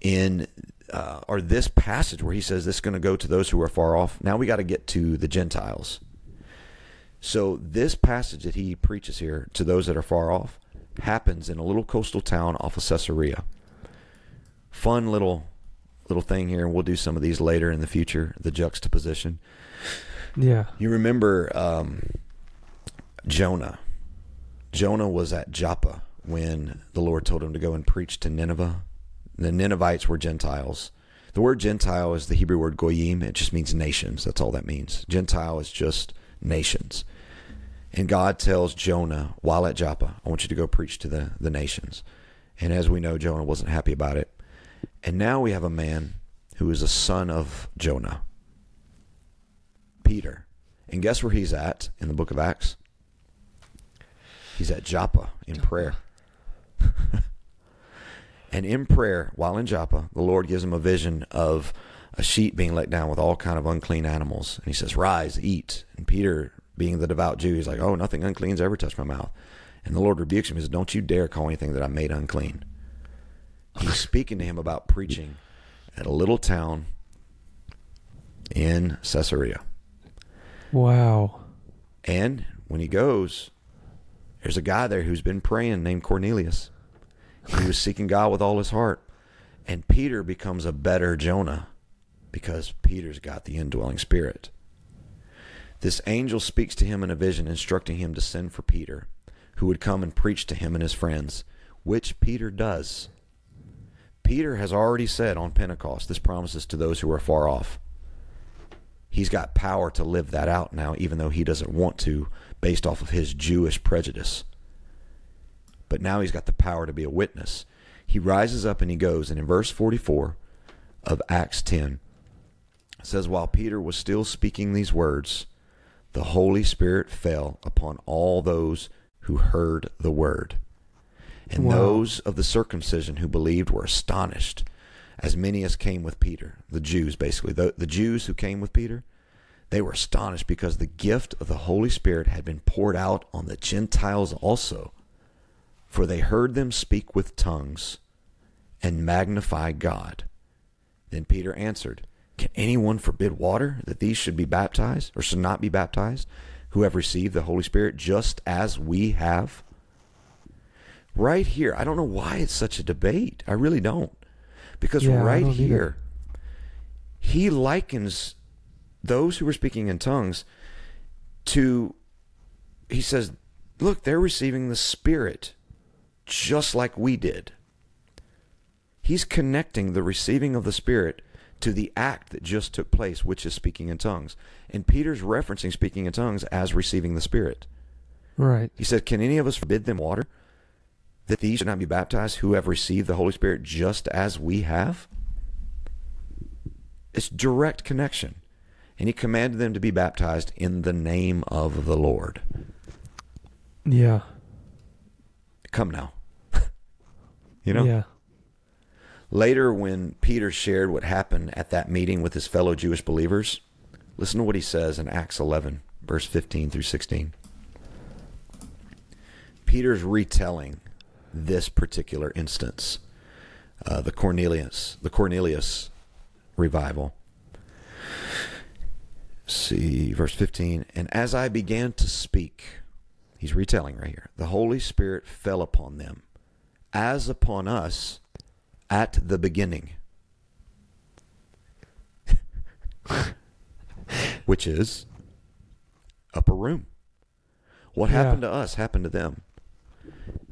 B: in, uh, or this passage where he says this is going to go to those who are far off. Now we got to get to the Gentiles. So this passage that he preaches here to those that are far off happens in a little coastal town off of Caesarea. Fun little little thing here, and we'll do some of these later in the future. The juxtaposition.
A: Yeah.
B: You remember um, Jonah? Jonah was at Joppa when the Lord told him to go and preach to Nineveh. The Ninevites were Gentiles. The word Gentile is the Hebrew word goyim. It just means nations. That's all that means. Gentile is just nations. And God tells Jonah while at Joppa, I want you to go preach to the, the nations. And as we know, Jonah wasn't happy about it. And now we have a man who is a son of Jonah, Peter. And guess where he's at in the book of Acts? He's at Joppa in prayer. and in prayer, while in Joppa, the Lord gives him a vision of a sheet being let down with all kind of unclean animals. And he says, Rise, eat. And Peter, being the devout Jew, he's like, Oh, nothing unclean's ever touched my mouth. And the Lord rebukes him. He says, Don't you dare call anything that I made unclean. He's speaking to him about preaching at a little town in Caesarea.
A: Wow.
B: And when he goes, there's a guy there who's been praying named Cornelius. He was seeking God with all his heart. And Peter becomes a better Jonah because Peter's got the indwelling spirit. This angel speaks to him in a vision, instructing him to send for Peter, who would come and preach to him and his friends, which Peter does. Peter has already said on Pentecost, this promises to those who are far off. He's got power to live that out now, even though he doesn't want to, based off of his Jewish prejudice. But now he's got the power to be a witness. He rises up and he goes. And in verse 44 of Acts 10, it says, While Peter was still speaking these words, the Holy Spirit fell upon all those who heard the word. And
A: Wow.
B: those of the circumcision who believed were astonished, as many as came with Peter, the Jews basically. The, the Jews who came with Peter, they were astonished because the gift of the Holy Spirit had been poured out on the Gentiles also. For they heard them speak with tongues and magnify God. Then Peter answered, Can anyone forbid water that these should be baptized or should not be baptized, who have received the Holy Spirit just as we have? Right here, I don't know why it's such a debate. I really don't. Because
A: Yeah,
B: right
A: either.
B: here, he likens those who were speaking in tongues to, he says, look, they're receiving the Spirit just like we did. He's connecting the receiving of the Spirit to the act that just took place, which is speaking in tongues. And Peter's referencing speaking in tongues as receiving the Spirit.
A: Right.
B: He said, Can any of us forbid them water? That these should not be baptized who have received the Holy Spirit just as we have? It's direct connection. And he commanded them to be baptized in the name of the Lord.
A: Yeah.
B: Come now. you know?
A: Yeah.
B: Later, when Peter shared what happened at that meeting with his fellow Jewish believers, listen to what he says in Acts 11, verse 15 through 16. Peter's retelling this particular instance, uh, the Cornelius, the Cornelius revival. See, verse 15. And as I began to speak, he's retelling right here, the Holy Spirit fell upon them, as upon us at the beginning. Which is upper room. What
A: Yeah.
B: happened to us happened to them.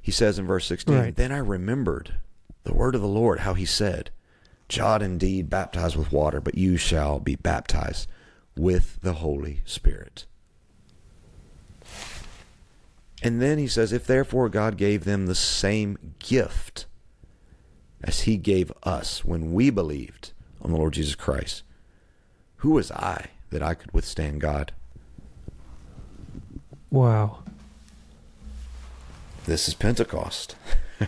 B: He says in verse 16,
A: Right.
B: Then I remembered the word of the Lord, how he said, John indeed baptized with water, but you shall be baptized with the Holy Spirit. And then he says, If therefore God gave them the same gift as he gave us when we believed on the Lord Jesus Christ, who was I that I could withstand God?
A: Wow.
B: This is Pentecost.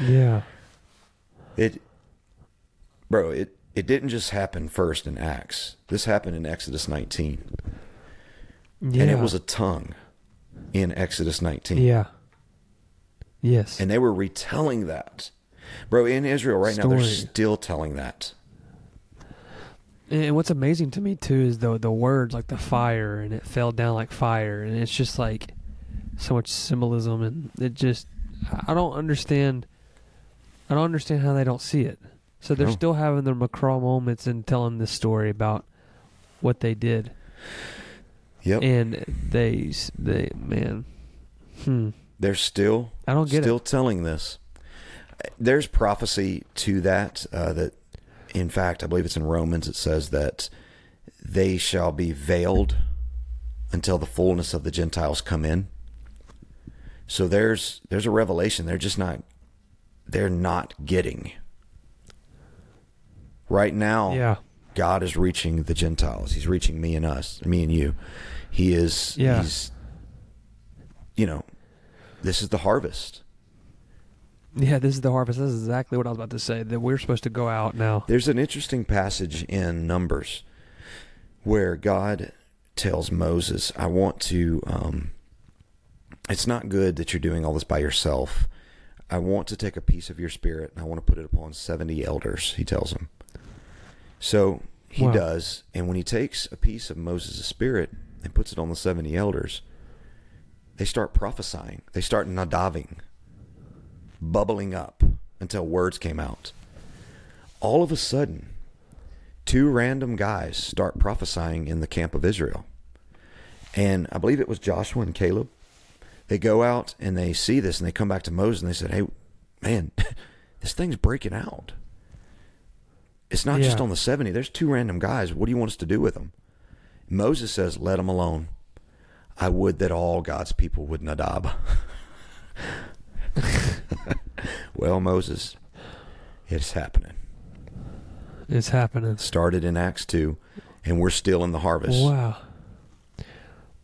A: Yeah.
B: It, bro, it it didn't just happen first in Acts. This happened in Exodus 19,
A: Yeah.
B: and it was a tongue in Exodus 19.
A: Yeah. Yes.
B: And they were retelling that. Bro, in Israel right now, they're still telling that.
A: And what's amazing to me too is the the words like the fire and it fell down like fire and it's just like so much symbolism and it just I don't understand I don't understand how they don't see it. So they're
B: No.
A: still having their Macron moments and telling this story about what they did
B: Yep.
A: and they they man hmm
B: they're still
A: I don't get
B: still
A: it.
B: telling this. There's prophecy to that. Uh, that, in fact, I believe it's in Romans. It says that they shall be veiled until the fullness of the Gentiles come in. So there's there's a revelation. They're just not they're not getting. Right now,
A: Yeah.
B: God is reaching the Gentiles. He's reaching me and us, me and you. He is.
A: Yeah.
B: He's. You know, this is the harvest.
A: Yeah, this is the harvest. This is exactly what I was about to say. That we're supposed to go out now.
B: There's an interesting passage in Numbers where God tells Moses, "I want to. Um, it's not good that you're doing all this by yourself. I want to take a piece of your spirit and I want to put it upon seventy elders." He tells him. So he
A: Wow.
B: does, and when he takes a piece of Moses' spirit and puts it on the seventy elders, they start prophesying. They start nadaving, bubbling up until words came out all of a sudden, two random guys start prophesying in the camp of Israel. And I believe it was Joshua and Caleb. They go out and they see this and they come back to Moses and they said, Hey, man, this thing's breaking out. It's not just on the 70. There's two random guys. What do you want us to do with them? Moses says, Let them alone. I would that all God's people would nadab. well, Moses, it's happening
A: It's happening.
B: started in Acts 2, and we're still in the harvest.
A: Wow.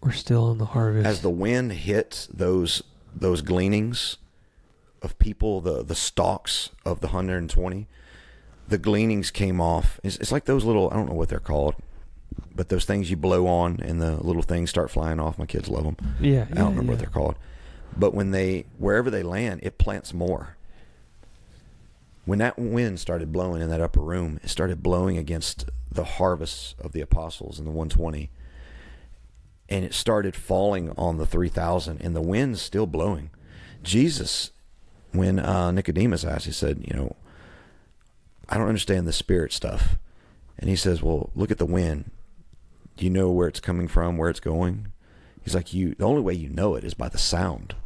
A: We're still in the harvest.
B: As the wind hit those those gleanings of people, the the stalks of the 120, the gleanings came off. It's, it's like those little, I don't know what they're called, but those things you blow on and the little things start flying off. My kids love them.
A: yeah,
B: I don't
A: yeah,
B: remember
A: yeah.
B: what they're called. But when they, wherever they land, it plants more. When that wind started blowing in that upper room, it started blowing against the harvests of the apostles in the 120. And it started falling on the 3,000, and the wind's still blowing. Jesus, when uh, Nicodemus asked, he said, You know, I don't understand the spirit stuff. And he says, Well, look at the wind. Do you know where it's coming from, where it's going? He's like, you. The only way you know it is by the sound.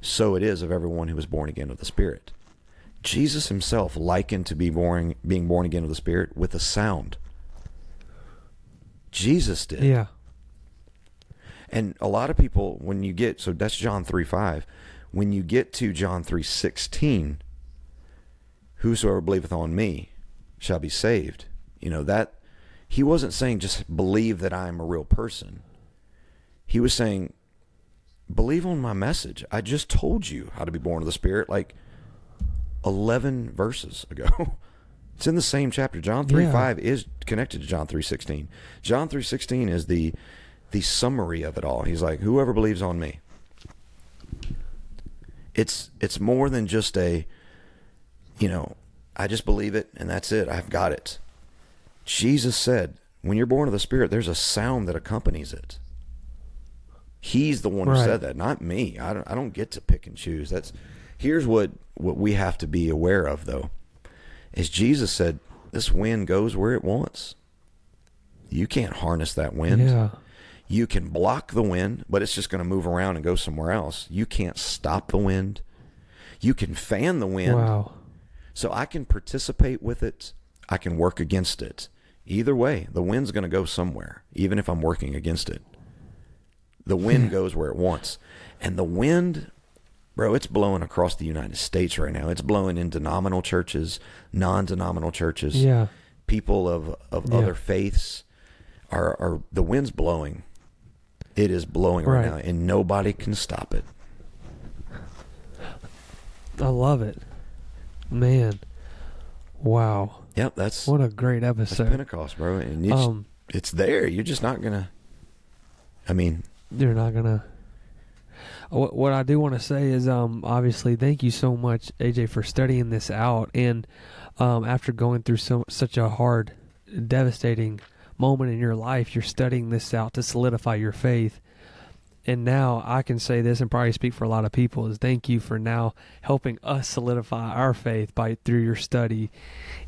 B: So it is of everyone who was born again of the Spirit. Jesus himself likened to be born, being born again of the Spirit with a sound. Jesus did.
A: Yeah.
B: And a lot of people, when you get so that's John three five, when you get to John three sixteen, whosoever believeth on me shall be saved. You know that he wasn't saying just believe that I am a real person. He was saying, believe on my message. I just told you how to be born of the Spirit like eleven verses ago. It's in the same chapter. John three
A: Yeah.
B: five is connected to John three sixteen. John three sixteen is the the summary of it all. He's like, whoever believes on me. It's it's more than just a, you know, I just believe it and that's it. I've got it. Jesus said, when you're born of the Spirit, there's a sound that accompanies it. He's the one who
A: Right.
B: said that, not me. I don't I don't get to pick and choose. That's here's what what we have to be aware of though. Is Jesus said, this wind goes where it wants. You can't harness that wind.
A: Yeah.
B: You can block the wind, but it's just going to move around and go somewhere else. You can't stop the wind. You can fan the wind.
A: Wow.
B: So I can participate with it. I can work against it. Either way, the wind's going to go somewhere, even if I'm working against it. The wind hmm. goes where it wants. And the wind, bro, it's blowing across the United States right now. It's blowing in denominational churches, non denominational churches,
A: Yeah.
B: people of, of
A: Yeah.
B: other faiths. Are, are the wind's blowing? It is blowing right,
A: Right.
B: now, and nobody can stop it.
A: I love it, man. Wow,
B: Yep, that's
A: what a great episode.
B: Pentecost, bro. And just-
A: Um,
B: it's there. You're just not gonna. I mean,
A: you're not gonna. What, what I do want to say is, um, obviously, thank you so much, AJ, for studying this out. And um, after going through so such a hard, devastating moment in your life, you're studying this out to solidify your faith. And now I can say this, and probably speak for a lot of people, is thank you for now helping us solidify our faith by through your study,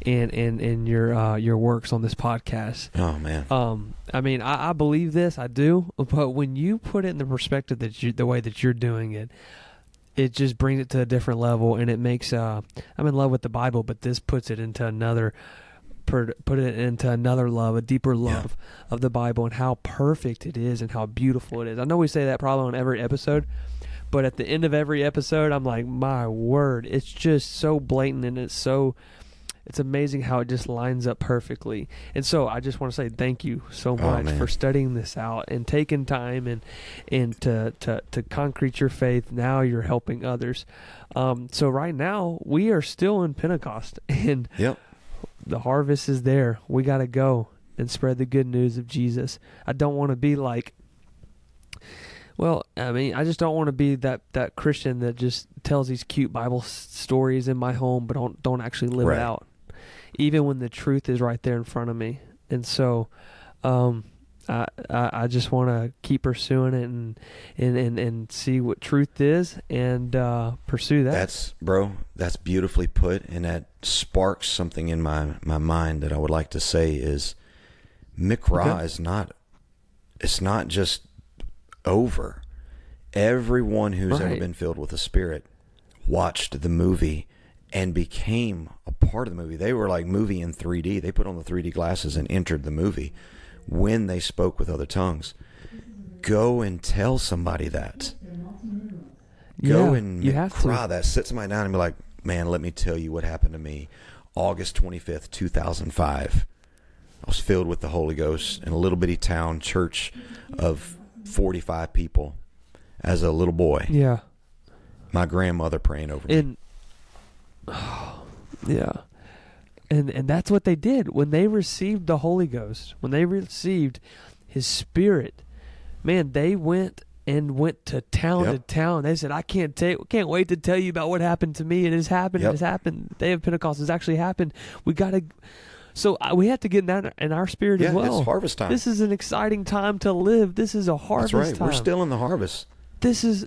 A: and and and your uh, your works on this podcast.
B: oh man,
A: Um, I mean, I, I believe this, I do, but when you put it in the perspective that you, the way that you're doing it, it just brings it to a different level, and it makes. Uh, I'm in love with the Bible, but this puts it into another, put it into another love, a deeper love of the Bible, and how perfect it is, and how beautiful it is. I know we say that probably on every episode. But at the end of every episode, I'm like, my word, it's just so blatant and it's so it's amazing how it just lines up perfectly. And so I just want to say thank you so
B: Oh,
A: much
B: man.
A: for studying this out and taking time and and to to to concrete your faith. Now you're helping others. Um, so right now we are still in Pentecost and
B: yep,
A: the harvest is there. We got to go and spread the good news of Jesus. I don't want to be like well, I mean, I just don't want to be that that Christian that just tells these cute Bible s- stories in my home but don't don't actually live
B: Right.
A: it out. Even when the truth is right there in front of me. And so um I, I I just want to keep pursuing it and, and, and, and see what truth is and uh, pursue that.
B: that's bro. That's beautifully put, and that sparks something in my my mind that I would like to say is, Miqra
A: Okay.
B: is not. It's not just over. Everyone who's ever been filled with the Spirit watched the movie and became a part of the movie. They were like movie in 3D. They put on the 3D glasses and entered the movie when they spoke with other tongues. Go and tell somebody that. Go
A: Yeah,
B: and
A: you have to.
B: cry that. Sit somebody down and be like, man, let me tell you what happened to me August 25th, 2005. I was filled with the Holy Ghost in a little bitty town church of 45 people as a little boy.
A: Yeah.
B: My grandmother praying over me.
A: And yeah. And and that's what they did when they received the Holy Ghost. When they received his spirit. Man, they went and went to town
B: Yep.
A: to town. They said, "I can't tell, can't wait to tell you about what happened to me. It has happened.
B: Yep.
A: It has happened. Day of Pentecost has actually happened. We got to." So uh, we have to get that in our spirit
B: yeah,
A: as well.
B: it's harvest time.
A: This is an exciting time to live. This is a harvest
B: That's right.
A: time.
B: We're still in the harvest.
A: This is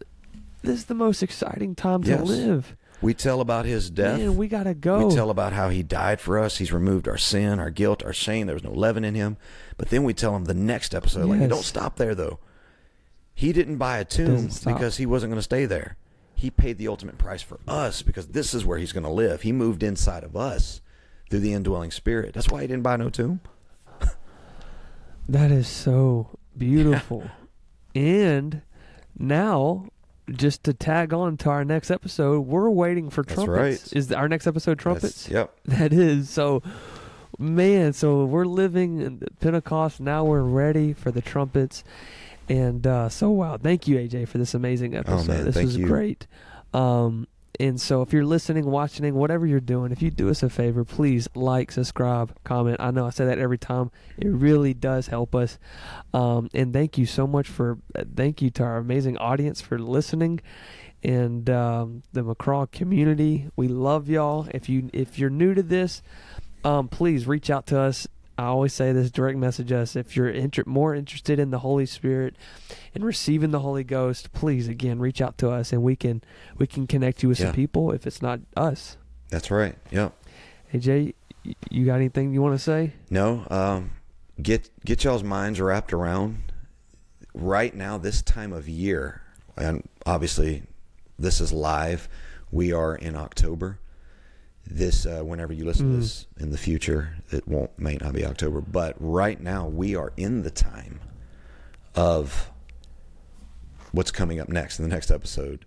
A: this is the most exciting time to live.
B: We tell about his death.
A: Man, we gotta go.
B: We tell about how he died for us. He's removed our sin, our guilt, our shame. There was no leaven in him. But then we tell him the next episode, like, don't stop there, though. He didn't buy a tomb because he wasn't going to stay there. He paid the ultimate price for us because this is where he's going to live. He moved inside of us through the indwelling spirit. That's why he didn't buy no tomb.
A: That is so beautiful. And now, just to tag on to our next episode, we're waiting for
B: That's
A: trumpets.
B: right.
A: Is our next episode trumpets?
B: That's- yep.
A: That is so. Man, so we're living in Pentecost now. We're ready for the trumpets, and uh, so wow! Thank you, AJ, for this amazing episode.
B: Oh, man,
A: this was
B: you.
A: great. Um, and so, if you're listening, watching, whatever you're doing, if you do us a favor, please like, subscribe, comment. I know I say that every time. It really does help us. Um, and thank you so much for uh, thank you to our amazing audience for listening and um, the Miqra community. We love y'all. If you if you're new to this, um, please reach out to us. I always say this: direct message us if you're inter- more interested in the Holy Spirit and receiving the Holy Ghost. Please, again, reach out to us, and we can we can connect you with
B: Yeah.
A: some people. If it's not us,
B: That's right. Yep.
A: AJ, you got anything you want to say?
B: No, um, get get y'all's minds wrapped around right now this time of year, and obviously this is live. We are in October. This, uh, whenever you listen
A: Mm.
B: to this in the future, it won't may not be October, but right now we are in the time of what's coming up next in the next episode.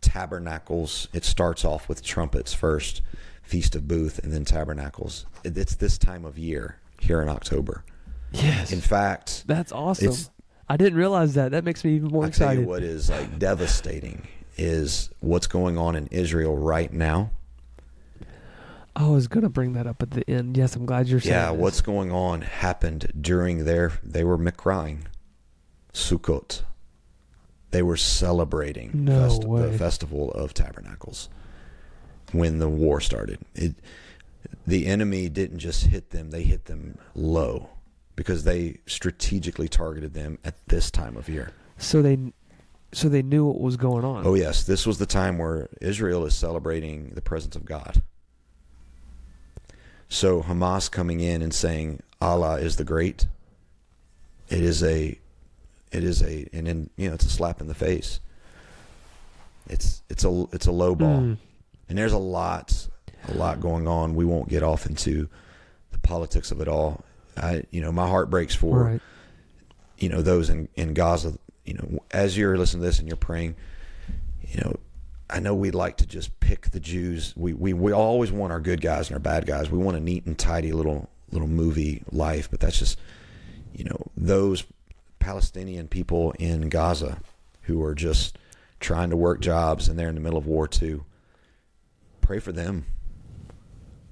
B: Tabernacles. It starts off with trumpets first, Feast of Booth, and then Tabernacles. It's this time of year here in October.
A: Yes,
B: In fact,
A: that's awesome. I didn't realize that. That makes me even more
B: I tell
A: excited.
B: you what is like devastating is what's going on in Israel right now.
A: Oh, I was gonna bring that up at the end. Yes, I'm glad you're saying.
B: Yeah,
A: this.
B: what's going on happened during their they were Mikraim, Sukkot. They were celebrating
A: No
B: fest-
A: way.
B: the festival of tabernacles when the war started. It the enemy didn't just hit them, they hit them low because they strategically targeted them at this time of year.
A: so they so they knew what was going on.
B: Oh yes, this was the time where Israel is celebrating the presence of God. So Hamas coming in and saying Allah is the great. It is a, it is a, and then you know it's a slap in the face. It's it's a it's a low ball,
A: Mm.
B: and there's a lot a lot going on. We won't get off into the politics of it all. I you know my heart breaks for
A: right.
B: you know those in, in Gaza. You know, as you're listening to this and you're praying, you know, I know we like to just pick the Jews. We we we always want our good guys and our bad guys. We want a neat and tidy little little movie life, but that's just you know those Palestinian people in Gaza who are just trying to work jobs and they're in the middle of war too. Pray for them.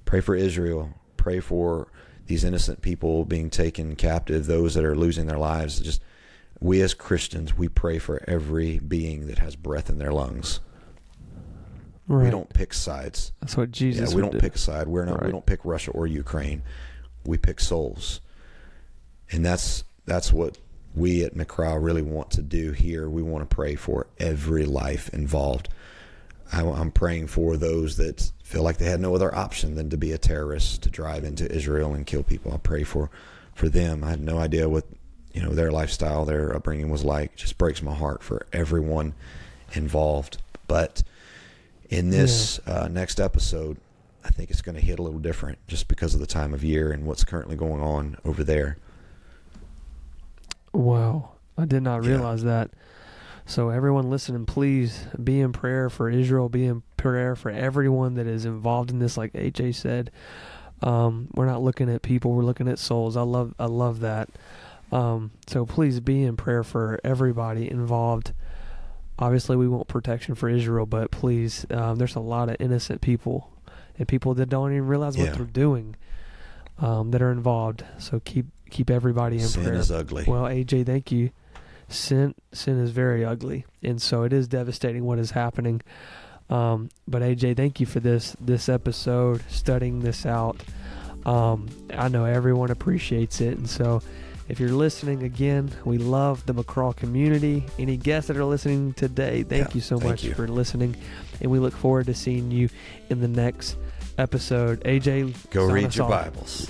B: Pray for Israel. Pray for these innocent people being taken captive, those that are losing their lives. Just we as Christians, we pray for every being that has breath in their lungs.
A: Right.
B: We don't pick sides.
A: That's what Jesus.
B: yeah, we don't
A: do.
B: pick a side. We're not. We don't pick Russia or Ukraine. We pick souls, and that's that's what we at Miqra really want to do here. We want to pray for every life involved. I, I'm praying for those that feel like they had no other option than to be a terrorist to drive into Israel and kill people. I pray for for them. I had no idea what you know their lifestyle, their upbringing was like. It just breaks my heart for everyone involved. But in this uh, next episode, I think it's going to hit a little different just because of the time of year and what's currently going on over there.
A: Wow, I did not
B: Yeah.
A: realize that. So everyone listening, please be in prayer for Israel. Be in prayer for everyone that is involved in this. Like AJ said, um, we're not looking at people; we're looking at souls. I love, I love that. Um, so please be in prayer for everybody involved. Obviously, we want protection for Israel, but please, um, there's a lot of innocent people and people that don't even realize
B: Yeah.
A: what they're doing um, that are involved. So keep keep everybody in
B: Sin
A: prayer.
B: is ugly.
A: Well, AJ, thank you. Sin sin is very ugly, and so it is devastating what is happening. Um, but AJ, thank you for this this episode, studying this out. Um, I know everyone appreciates it, and so if you're listening again, we love the Miqra community. Any guests that are listening today, thank
B: Yeah,
A: you so
B: thank
A: much
B: you.
A: for listening, and we look forward to seeing you in the next episode. AJ,
B: Go read your
A: off.
B: Bibles.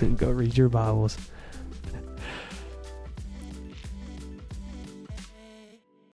A: Go read your Bibles.